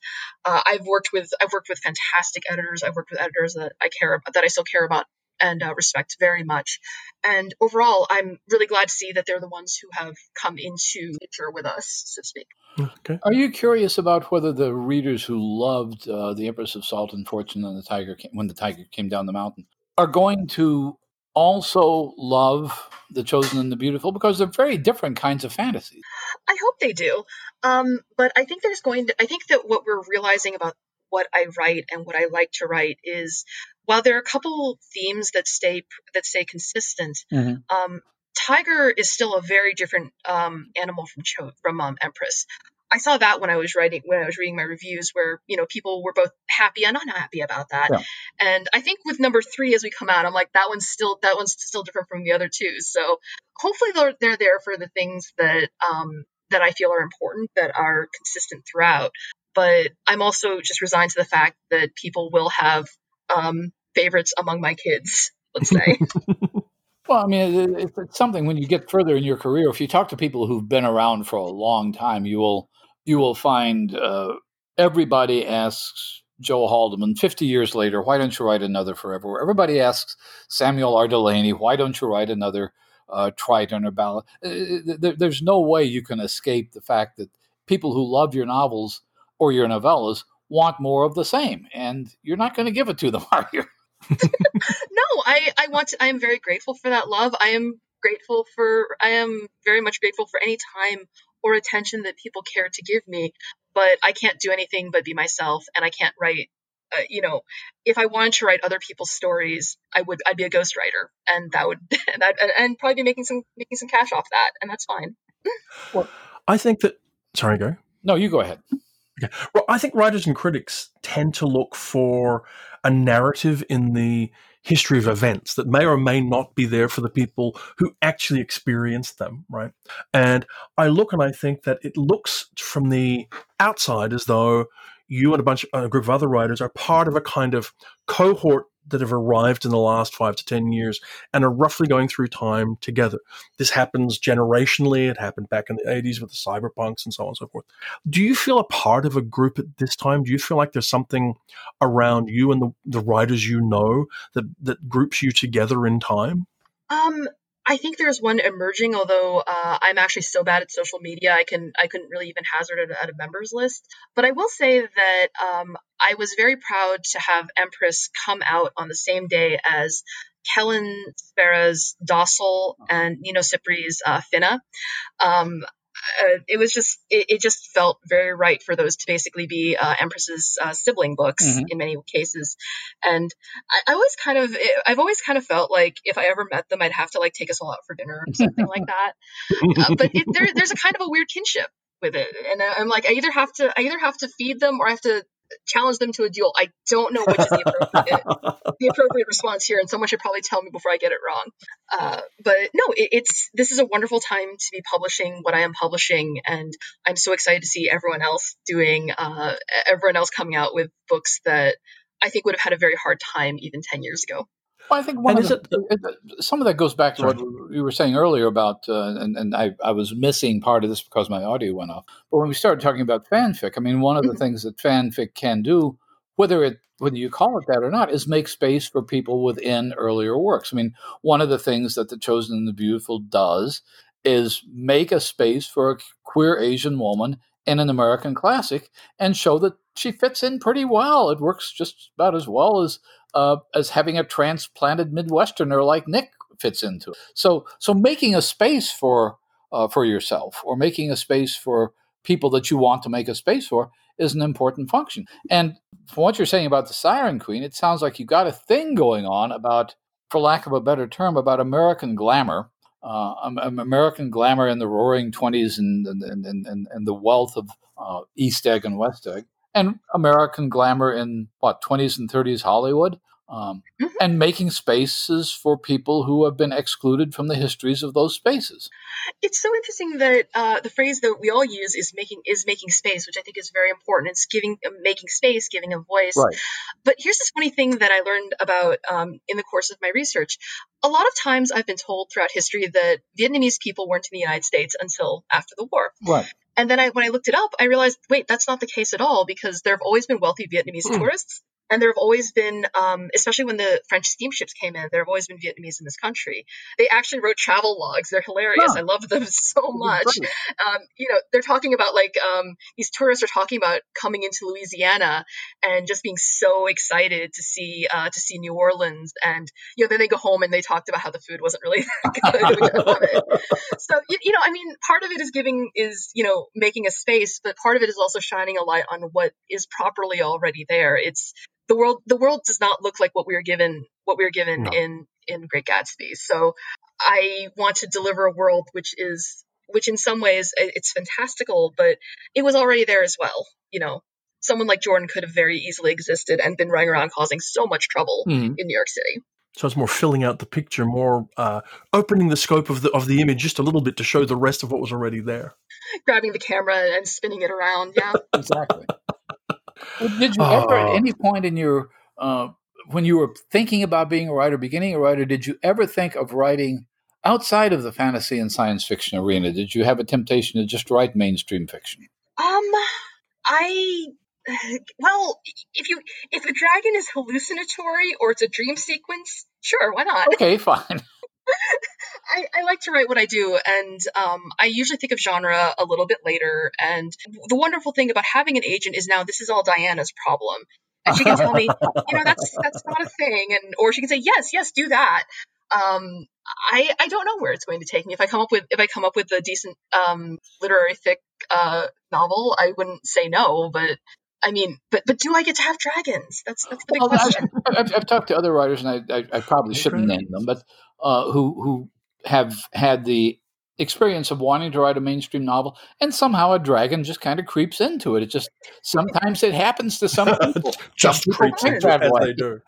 uh, I've worked with I've worked with fantastic editors. I've worked with editors that I care about, that I still care about and uh, respect very much. And overall, I'm really glad to see that they're the ones who have come into picture with us, so to speak. Okay. Are you curious about whether the readers who loved uh, the Empress of Salt and Fortune and the Tiger came, when the Tiger came down the mountain are going to also love the Chosen and the Beautiful because they're very different kinds of fantasies? I hope they do. Um, but I think there's going to, I think that what we're realizing about what I write and what I like to write is while there are a couple themes that stay that stay consistent, mm-hmm. um, Tiger is still a very different um, animal from Cho- from um, Empress. I saw that when I was writing when I was reading my reviews, where you know people were both happy and unhappy about that. Yeah. And I think with number three, as we come out, I'm like that one's still that one's still different from the other two. So hopefully they're they're there for the things that um, that I feel are important that are consistent throughout. But I'm also just resigned to the fact that people will have um, favorites among my kids. Let's say. <laughs> well, I mean, it's something when you get further in your career. If you talk to people who've been around for a long time, you will you will find uh, everybody asks Joe Haldeman 50 years later, why don't you write another Forever? Everybody asks Samuel R. Delany, why don't you write another uh, Triton or Ballad. Uh, uh there's no way you can escape the fact that people who love your novels or your novellas want more of the same, and you're not going to give it to them, <laughs> are you? No, I, I want to, I am very grateful for that love. I am grateful for, I am very much grateful for any time or attention that people care to give me. But I can't do anything but be myself, and I can't write uh, you know, if I wanted to write other people's stories, I would I'd be a ghostwriter, and that would <laughs> that and probably be making some making some cash off that, and that's fine. well, I think that Sorry, go. No, you go ahead. Okay. Well, I think writers and critics tend to look for a narrative in the history of events that may or may not be there for the people who actually experienced them, right? And I look and I think that it looks from the outside as though you and a bunch a group of other writers are part of a kind of cohort that have arrived in the last five to 10 years and are roughly going through time together. This happens generationally. It happened back in the 80s with the cyberpunks and so on and so forth. Do you feel a part of a group at this time? Do you feel like there's something around you and the, the writers you know that, that groups you together in time? Um, I think there's one emerging, although uh, I'm actually so bad at social media, I can I couldn't really even hazard it at a members list. But I will say that um, I was very proud to have Empress come out on the same day as K.M. Szpara's Docile and Nino Cipri's uh, Finna. Um, uh, it was just it, it, just felt very right for those to basically be uh, Empress's uh, sibling books mm-hmm. in many cases, and I, I always kind of I've always kind of felt like if I ever met them, I'd have to like take us all out for dinner or something like that. <laughs> Uh, but it, there, there's a kind of a weird kinship with it, and I'm like I either have to I either have to feed them or I have to challenge them to a duel. I don't know which is the appropriate, the appropriate response here, and someone should probably tell me before I get it wrong. Uh, but no, it, it's this is a wonderful time to be publishing what I am publishing, and I'm so excited to see everyone else doing, uh, everyone else coming out with books that I think would have had a very hard time even ten years ago. Well, I think one of the, it, some of that goes back to sorry. what you were saying earlier about, uh, and, and I, I was missing part of this because my audio went off. But when we started talking about fanfic, I mean, one of the mm-hmm. things that fanfic can do, whether it whether you call it that or not, is make space for people within earlier works. I mean, one of the things that The Chosen and the Beautiful does is make a space for a queer Asian woman in an American classic and show that she fits in pretty well. It works just about as well as uh, as having a transplanted Midwesterner like Nick fits into it. So, so making a space for uh, for yourself or making a space for people that you want to make a space for is an important function. And from what you're saying about the Siren Queen, it sounds like you got a thing going on about, for lack of a better term, about American glamour. Uh, American glamour in the roaring 20s and, and, and, and, and the wealth of uh, East Egg and West Egg and American glamour in what 20s and 30s Hollywood, um, mm-hmm. and making spaces for people who have been excluded from the histories of those spaces. It's so interesting that uh, the phrase that we all use is making is making space, which I think is very important. It's giving uh, making space, giving a voice. Right. But here's this funny thing that I learned about um, in the course of my research. A lot of times, I've been told throughout history that Vietnamese people weren't in the United States until after the war. Right. And then I, when I looked it up, I realized, wait, that's not the case at all because there have always been wealthy Vietnamese mm. tourists and there have always been, um, especially when the French steamships came in, there have always been Vietnamese in this country. They actually wrote travel logs. They're hilarious. Huh. I love them <laughs> so much. Um, you know, they're talking about like um, these tourists are talking about coming into Louisiana and just being so excited to see uh, to see New Orleans. And you know, then they go home and they talked about how the food wasn't really <laughs> good. so you know, I mean, part of it is giving is you know making a space, but part of it is also shining a light on what is properly already there. It's the world the world does not look like what we were given what we were given no. in in Great Gatsby. So I want to deliver a world which is which in some ways it's fantastical, but it was already there as well. You know, someone like Jordan could have very easily existed and been running around causing so much trouble mm-hmm. in New York City. So it's more filling out the picture, more uh, opening the scope of the of the image just a little bit to show the rest of what was already there. <laughs> Grabbing the camera and spinning it around, yeah. exactly. Well, did you ever, at uh. any point in your uh, when you were thinking about being a writer, beginning a writer, did you ever think of writing outside of the fantasy and science fiction arena? Did you have a temptation to just write mainstream fiction? Um, I <sighs> well, if you if a dragon is hallucinatory or it's a dream sequence, sure, why not? Okay, fine. <laughs> I, I, like to write what I do, and um, I usually think of genre a little bit later. And the wonderful thing about having an agent is now this is all Diana's problem, and she can tell me, you know, that's that's not a thing, and or she can say, yes, yes, do that. Um, I I don't know where it's going to take me. If I come up with if I come up with a decent um, literary thick uh, novel, I wouldn't say no, but I mean, but but do I get to have dragons? That's that's the big well, question. <laughs> I've, I've, talked to other writers, and I, I, I probably shouldn't name them, but uh, who who have had the experience of wanting to write a mainstream novel, and somehow a dragon just kind of creeps into it. It just sometimes it happens to some <laughs> people. just creeps into it as they do.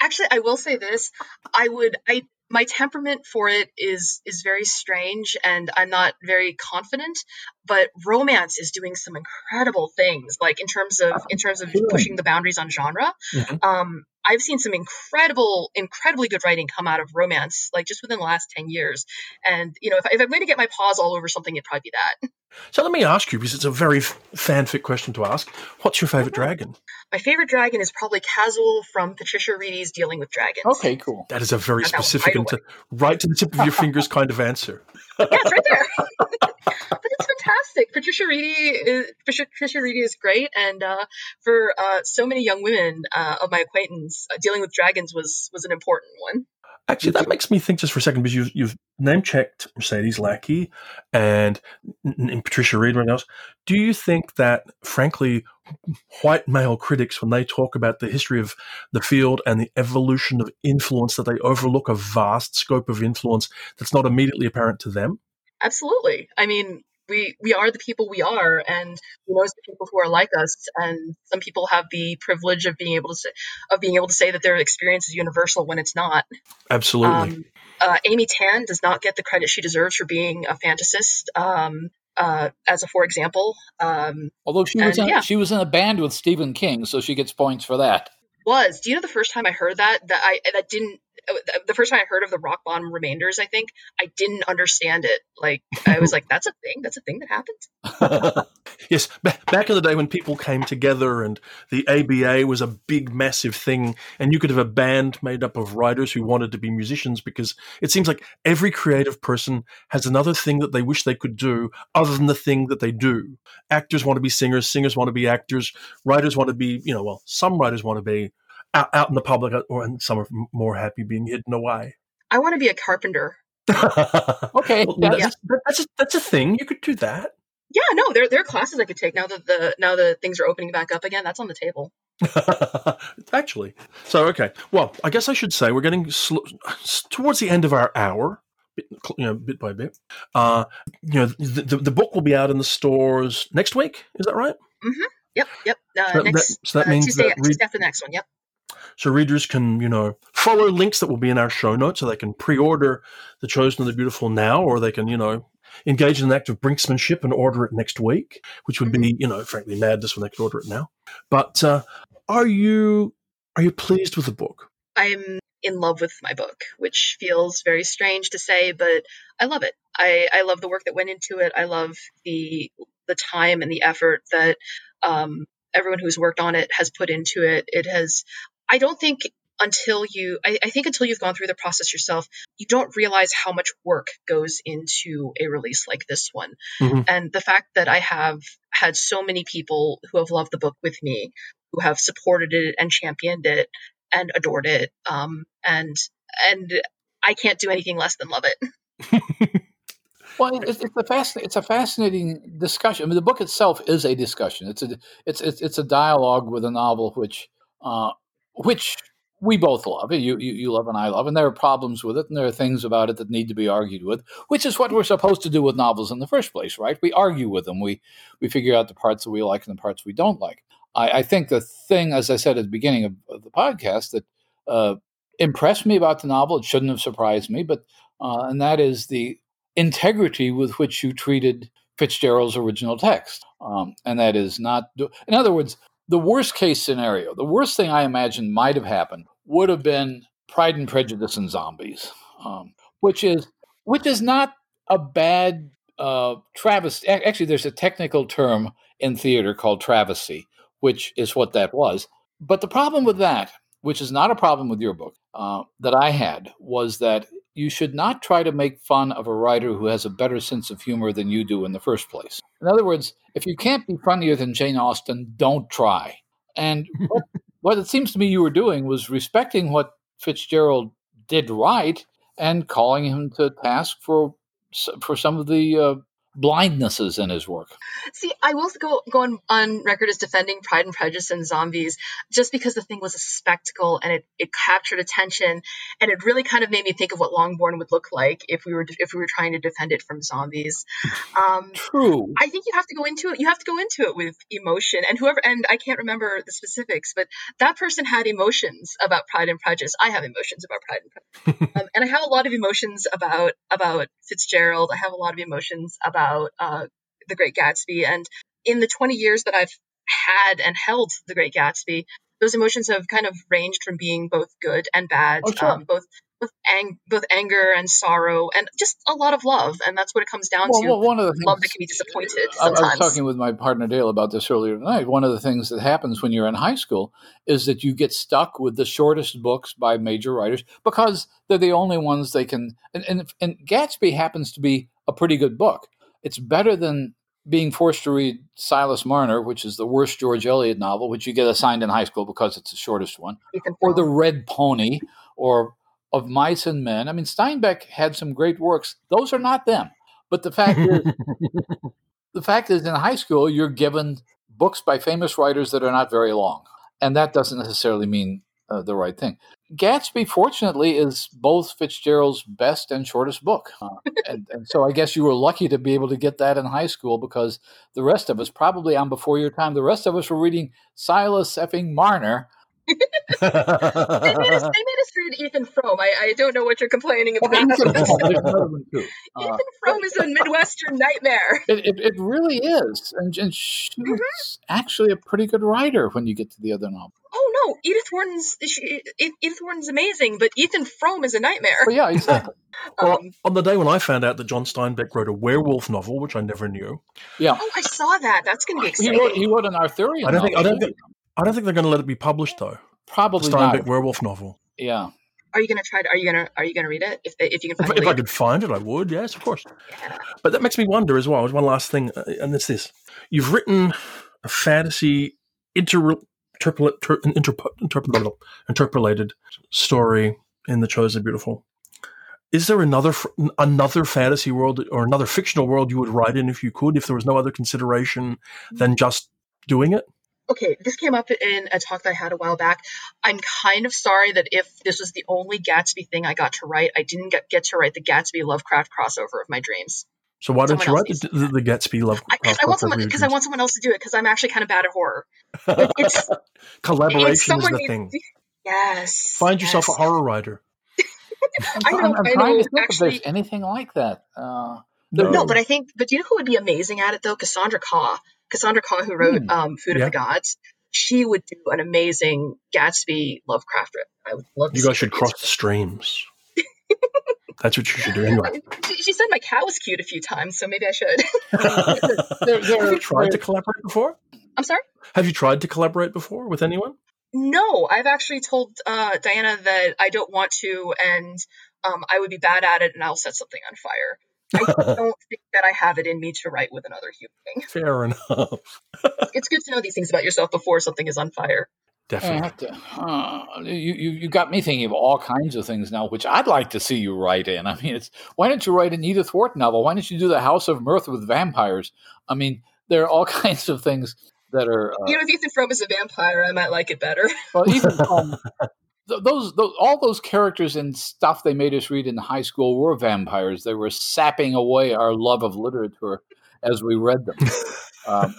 Actually, I will say this: I would, I my temperament for it is is very strange, and I'm not very confident. But romance is doing some incredible things, like in terms of in terms of pushing the boundaries on genre. Mhm. Um, I've seen some incredible, incredibly good writing come out of romance, like just within the last ten years. And you know, if, I- if I'm going to get my paws all over something, it'd probably be that. So let me ask you, because it's a very fanfic question to ask. What's your favorite mm-hmm. dragon? My favorite dragon is probably Kazul from Patricia Wrede's Dealing with Dragons. Okay, cool. That is a very I got one specific right and to, right to the tip of your fingers kind of answer. yeah, it's right there. <laughs> <laughs> fantastic. Patricia Wrede is Patricia, Patricia Wrede is great, and uh, for uh, so many young women uh, of my acquaintance, uh, dealing with dragons was was an important one. Actually, that makes me think just for a second because you've, you've name checked Mercedes Lackey and, and Patricia Reed and else. Do you think that, frankly, white male critics, when they talk about the history of the field and the evolution of influence, that they overlook a vast scope of influence that's not immediately apparent to them? Absolutely. I mean, we we are the people we are, and we know the people who are like us. And some people have the privilege of being able to say, of being able to say that their experience is universal when it's not. Absolutely. Um, uh, Amy Tan does not get the credit she deserves for being a fantasist. Um, uh, as a for example, um, Although she was And, in, yeah. she was in a band with Stephen King, so she gets points for that. was. Do you know the first time I heard that that I that didn't the first time I heard of the rock bottom remainders, I think I didn't understand it. Like I was like, that's a thing. That's a thing that happens. <laughs> yes, ba- back in the day when people came together and the ABA was a big, massive thing, and you could have a band made up of writers who wanted to be musicians because it seems like every creative person has another thing that they wish they could do other than the thing that they do. Actors want to be singers, singers want to be actors, writers want to be, you know, well, some writers want to be out, out in the public, uh, or and some are more happy being hidden away. I want to be a carpenter. <laughs> Okay, Well, that's- that's, that's, a, that's a thing. You could do that. Yeah, no, there there are classes I could take now that the now that things are opening back up again. That's on the table. <laughs> Actually, so okay. Well, I guess I should say we're getting sl- towards the end of our hour, bit, you know, bit by bit. Uh, you know, the, the, the book will be out in the stores next week. Is that right? Yep, yep. Uh, So that- next so that uh, means Tuesday, that read- Tuesday after the next one. Yep. So readers can, you know, follow links that will be in our show notes, so they can pre-order the Chosen and the Beautiful now, or they can, you know, engage in an act of brinksmanship and order it next week, which would be, you know, frankly madness when they could order it now. But uh, are you are you pleased with the book? I'm in love with my book, which feels very strange to say, but I love it. I, I love the work that went into it. I love the the time and the effort that um, everyone who's worked on it has put into it. It has. I don't think until you. I, I think until you've gone through the process yourself, you don't realize how much work goes into a release like this one. Mhm. And the fact that I have had so many people who have loved the book with me, who have supported it and championed it and adored it. Um, and and I can't do anything less than love it. <laughs> Well, it's, it's a fascinating, it's a fascinating discussion. I mean, the book itself is a discussion. It's a it's it's, it's a dialogue with a novel which uh, which we both love. You, you you love and I love, and there are problems with it, and there are things about it that need to be argued with, which is what we're supposed to do with novels in the first place, right? We argue with them. We we figure out the parts that we like and the parts we don't like. I, I think the thing, as I said at the beginning of, of the podcast, that uh, impressed me about the novel, it shouldn't have surprised me, but uh, and that is the integrity with which you treated Fitzgerald's original text. Um, and that is not, do- in other words, the worst case scenario, the worst thing I imagine might have happened would have been Pride and Prejudice and Zombies, um, which is which is not a bad uh, travesty. Actually, there's a technical term in theater called travesty, which is what that was. But the problem with that, which is not a problem with your book, uh, that I had was that you should not try to make fun of a writer who has a better sense of humor than you do in the first place. In other words, if you can't be funnier than Jane Austen, don't try. And <laughs> what, what it seems to me you were doing was respecting what Fitzgerald did right and calling him to task for for some of the uh, blindnesses in his work. See, I will go go on, on record as defending Pride and Prejudice and zombies just because the thing was a spectacle and it, it captured attention and it really kind of made me think of what Longbourn would look like if we were if we were trying to defend it from zombies. Um, True. I think you have to go into it. You have to go into it with emotion and whoever and I can't remember the specifics, but that person had emotions about Pride and Prejudice. I have emotions about Pride and Prejudice, <laughs> um, and I have a lot of emotions about about Fitzgerald. I have a lot of emotions about uh, The Great Gatsby. And in the 20 years that I've had and held The Great Gatsby, those emotions have kind of ranged from being both good and bad, Oh, sure. um, both both, ang- both anger and sorrow, and just a lot of love. And that's what it comes down Well, to. well, one of the things love that can be disappointed I, I was talking with my partner Dale about this earlier tonight. One of the things that happens when you're in high school is that you get stuck with the shortest books by major writers because they're the only ones they can. And, and, and Gatsby happens to be a pretty good book. It's better than being forced to read Silas Marner, which is the worst George Eliot novel, which you get assigned in high school because it's the shortest one or the Red Pony, or of Mice and Men. I mean, Steinbeck had some great works. Those are not them. But the fact is, <laughs> the fact is, in high school, you're given books by famous writers that are not very long, and that doesn't necessarily mean uh, the right thing. Gatsby, fortunately, is both Fitzgerald's best and shortest book, uh, <laughs> and, and so I guess you were lucky to be able to get that in high school because the rest of us, probably on before your time, the rest of us were reading Silas effing Marner. They made, us, they made us read Ethan Frome. I, I don't know what you're complaining about. Ethan Ethan Frome, there's another one too. Uh, Frome is a Midwestern nightmare. It, it, it really is. And, and she was actually a pretty good writer when you get to the other novel. Oh no, Edith Wharton's she, Edith Wharton's amazing, but Ethan Frome is a nightmare. But yeah, exactly. <laughs> Well, Um, on the day when I found out that John Steinbeck wrote a werewolf novel, which I never knew, Yeah. oh, I saw that. That's going to be He exciting. wrote, he wrote an Arthurian I don't think I novel, don't think I don't think they're going to let it be published though. The Probably Steinbeck not. werewolf novel. Yeah. Are you going to try? To, are you going to? Are you going to read it? If if you can If, find if I could find it, I would. Yes, of course. Yeah. But that makes me wonder as well. One last thing, uh, and it's this: you've written a fantasy inter- interpolate, ter- interp- interpol- interpolated story in the Chosen Beautiful. Is there another another fantasy world or another fictional world you would write in if you could, if there was no other consideration than just doing it? Okay, this came up in a talk that I had a while back. I'm kind of sorry that if this was the only Gatsby thing I got to write, I didn't get, get to write the Gatsby Lovecraft crossover of my dreams. So why don't you Someone write else the, the, the Gatsby love? I, I want someone because I want someone else to do it because I'm actually kind of bad at horror. But it's <laughs> collaboration it's is the thing. to- Yes. Find yourself a horror writer. <laughs> I know, I'm, I'm I trying know, to think if there's actually- anything like that. Uh, No. No, but I think, but you know who would be amazing at it though? Cassandra Khaw. Cassandra Khaw, who wrote Hmm. um, Food Yeah. of the Gods. She would do an amazing Gatsby Lovecraft. rip. I would love to You guys should cross the streams. That's what you should do anyway. <laughs> She, she said my cat was cute a few times, so maybe I should. there, <laughs> there, Have you tried to collaborate before? I'm sorry. Have you tried to collaborate before with anyone? No, I've actually told uh, Diana that I don't want to, and um, I would be bad at it, and I'll set something on fire. I <laughs> don't think that I have it in me to write with another human being. Fair enough. <laughs> It's good to know these things about yourself before something is on fire. Definitely. have to, uh, you, you you got me thinking of all kinds of things now, which I'd like to see you write in. I mean, it's why don't you write an Edith Wharton novel? Why don't you do the House of Mirth with vampires? I mean, there are all <laughs> kinds of things that are. Uh, You know, if Ethan Frome is a vampire, I might like it better. well, even um, th- those, those all those characters and stuff they made us read in high school were vampires. They were sapping away our love of literature as we read them. Um,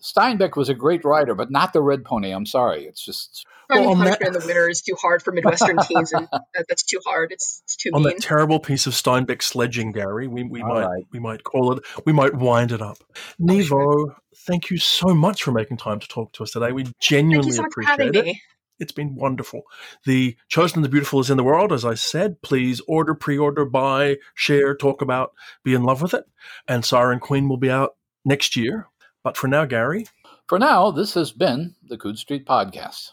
Steinbeck was a great writer, but not the Red Pony. I'm sorry, it's just Finding Well, on that- in the winter is too hard for Midwestern teens, and <laughs> that, that's too hard. It's, it's too On mean. that terrible piece of Steinbeck sledging, Gary, we, we All might right. we might call it. We might wind it up. Nghi Vo, thank you so much for making time to talk to us today. We Thank genuinely you so much for appreciate having it. me. It's been wonderful. The Chosen and the Beautiful is in the world, as I said. Please order, pre-order, buy, share, talk about, be in love with it. And Siren Queen will be out next year. But for now, Gary, For now, this has been the Coode Street Podcast.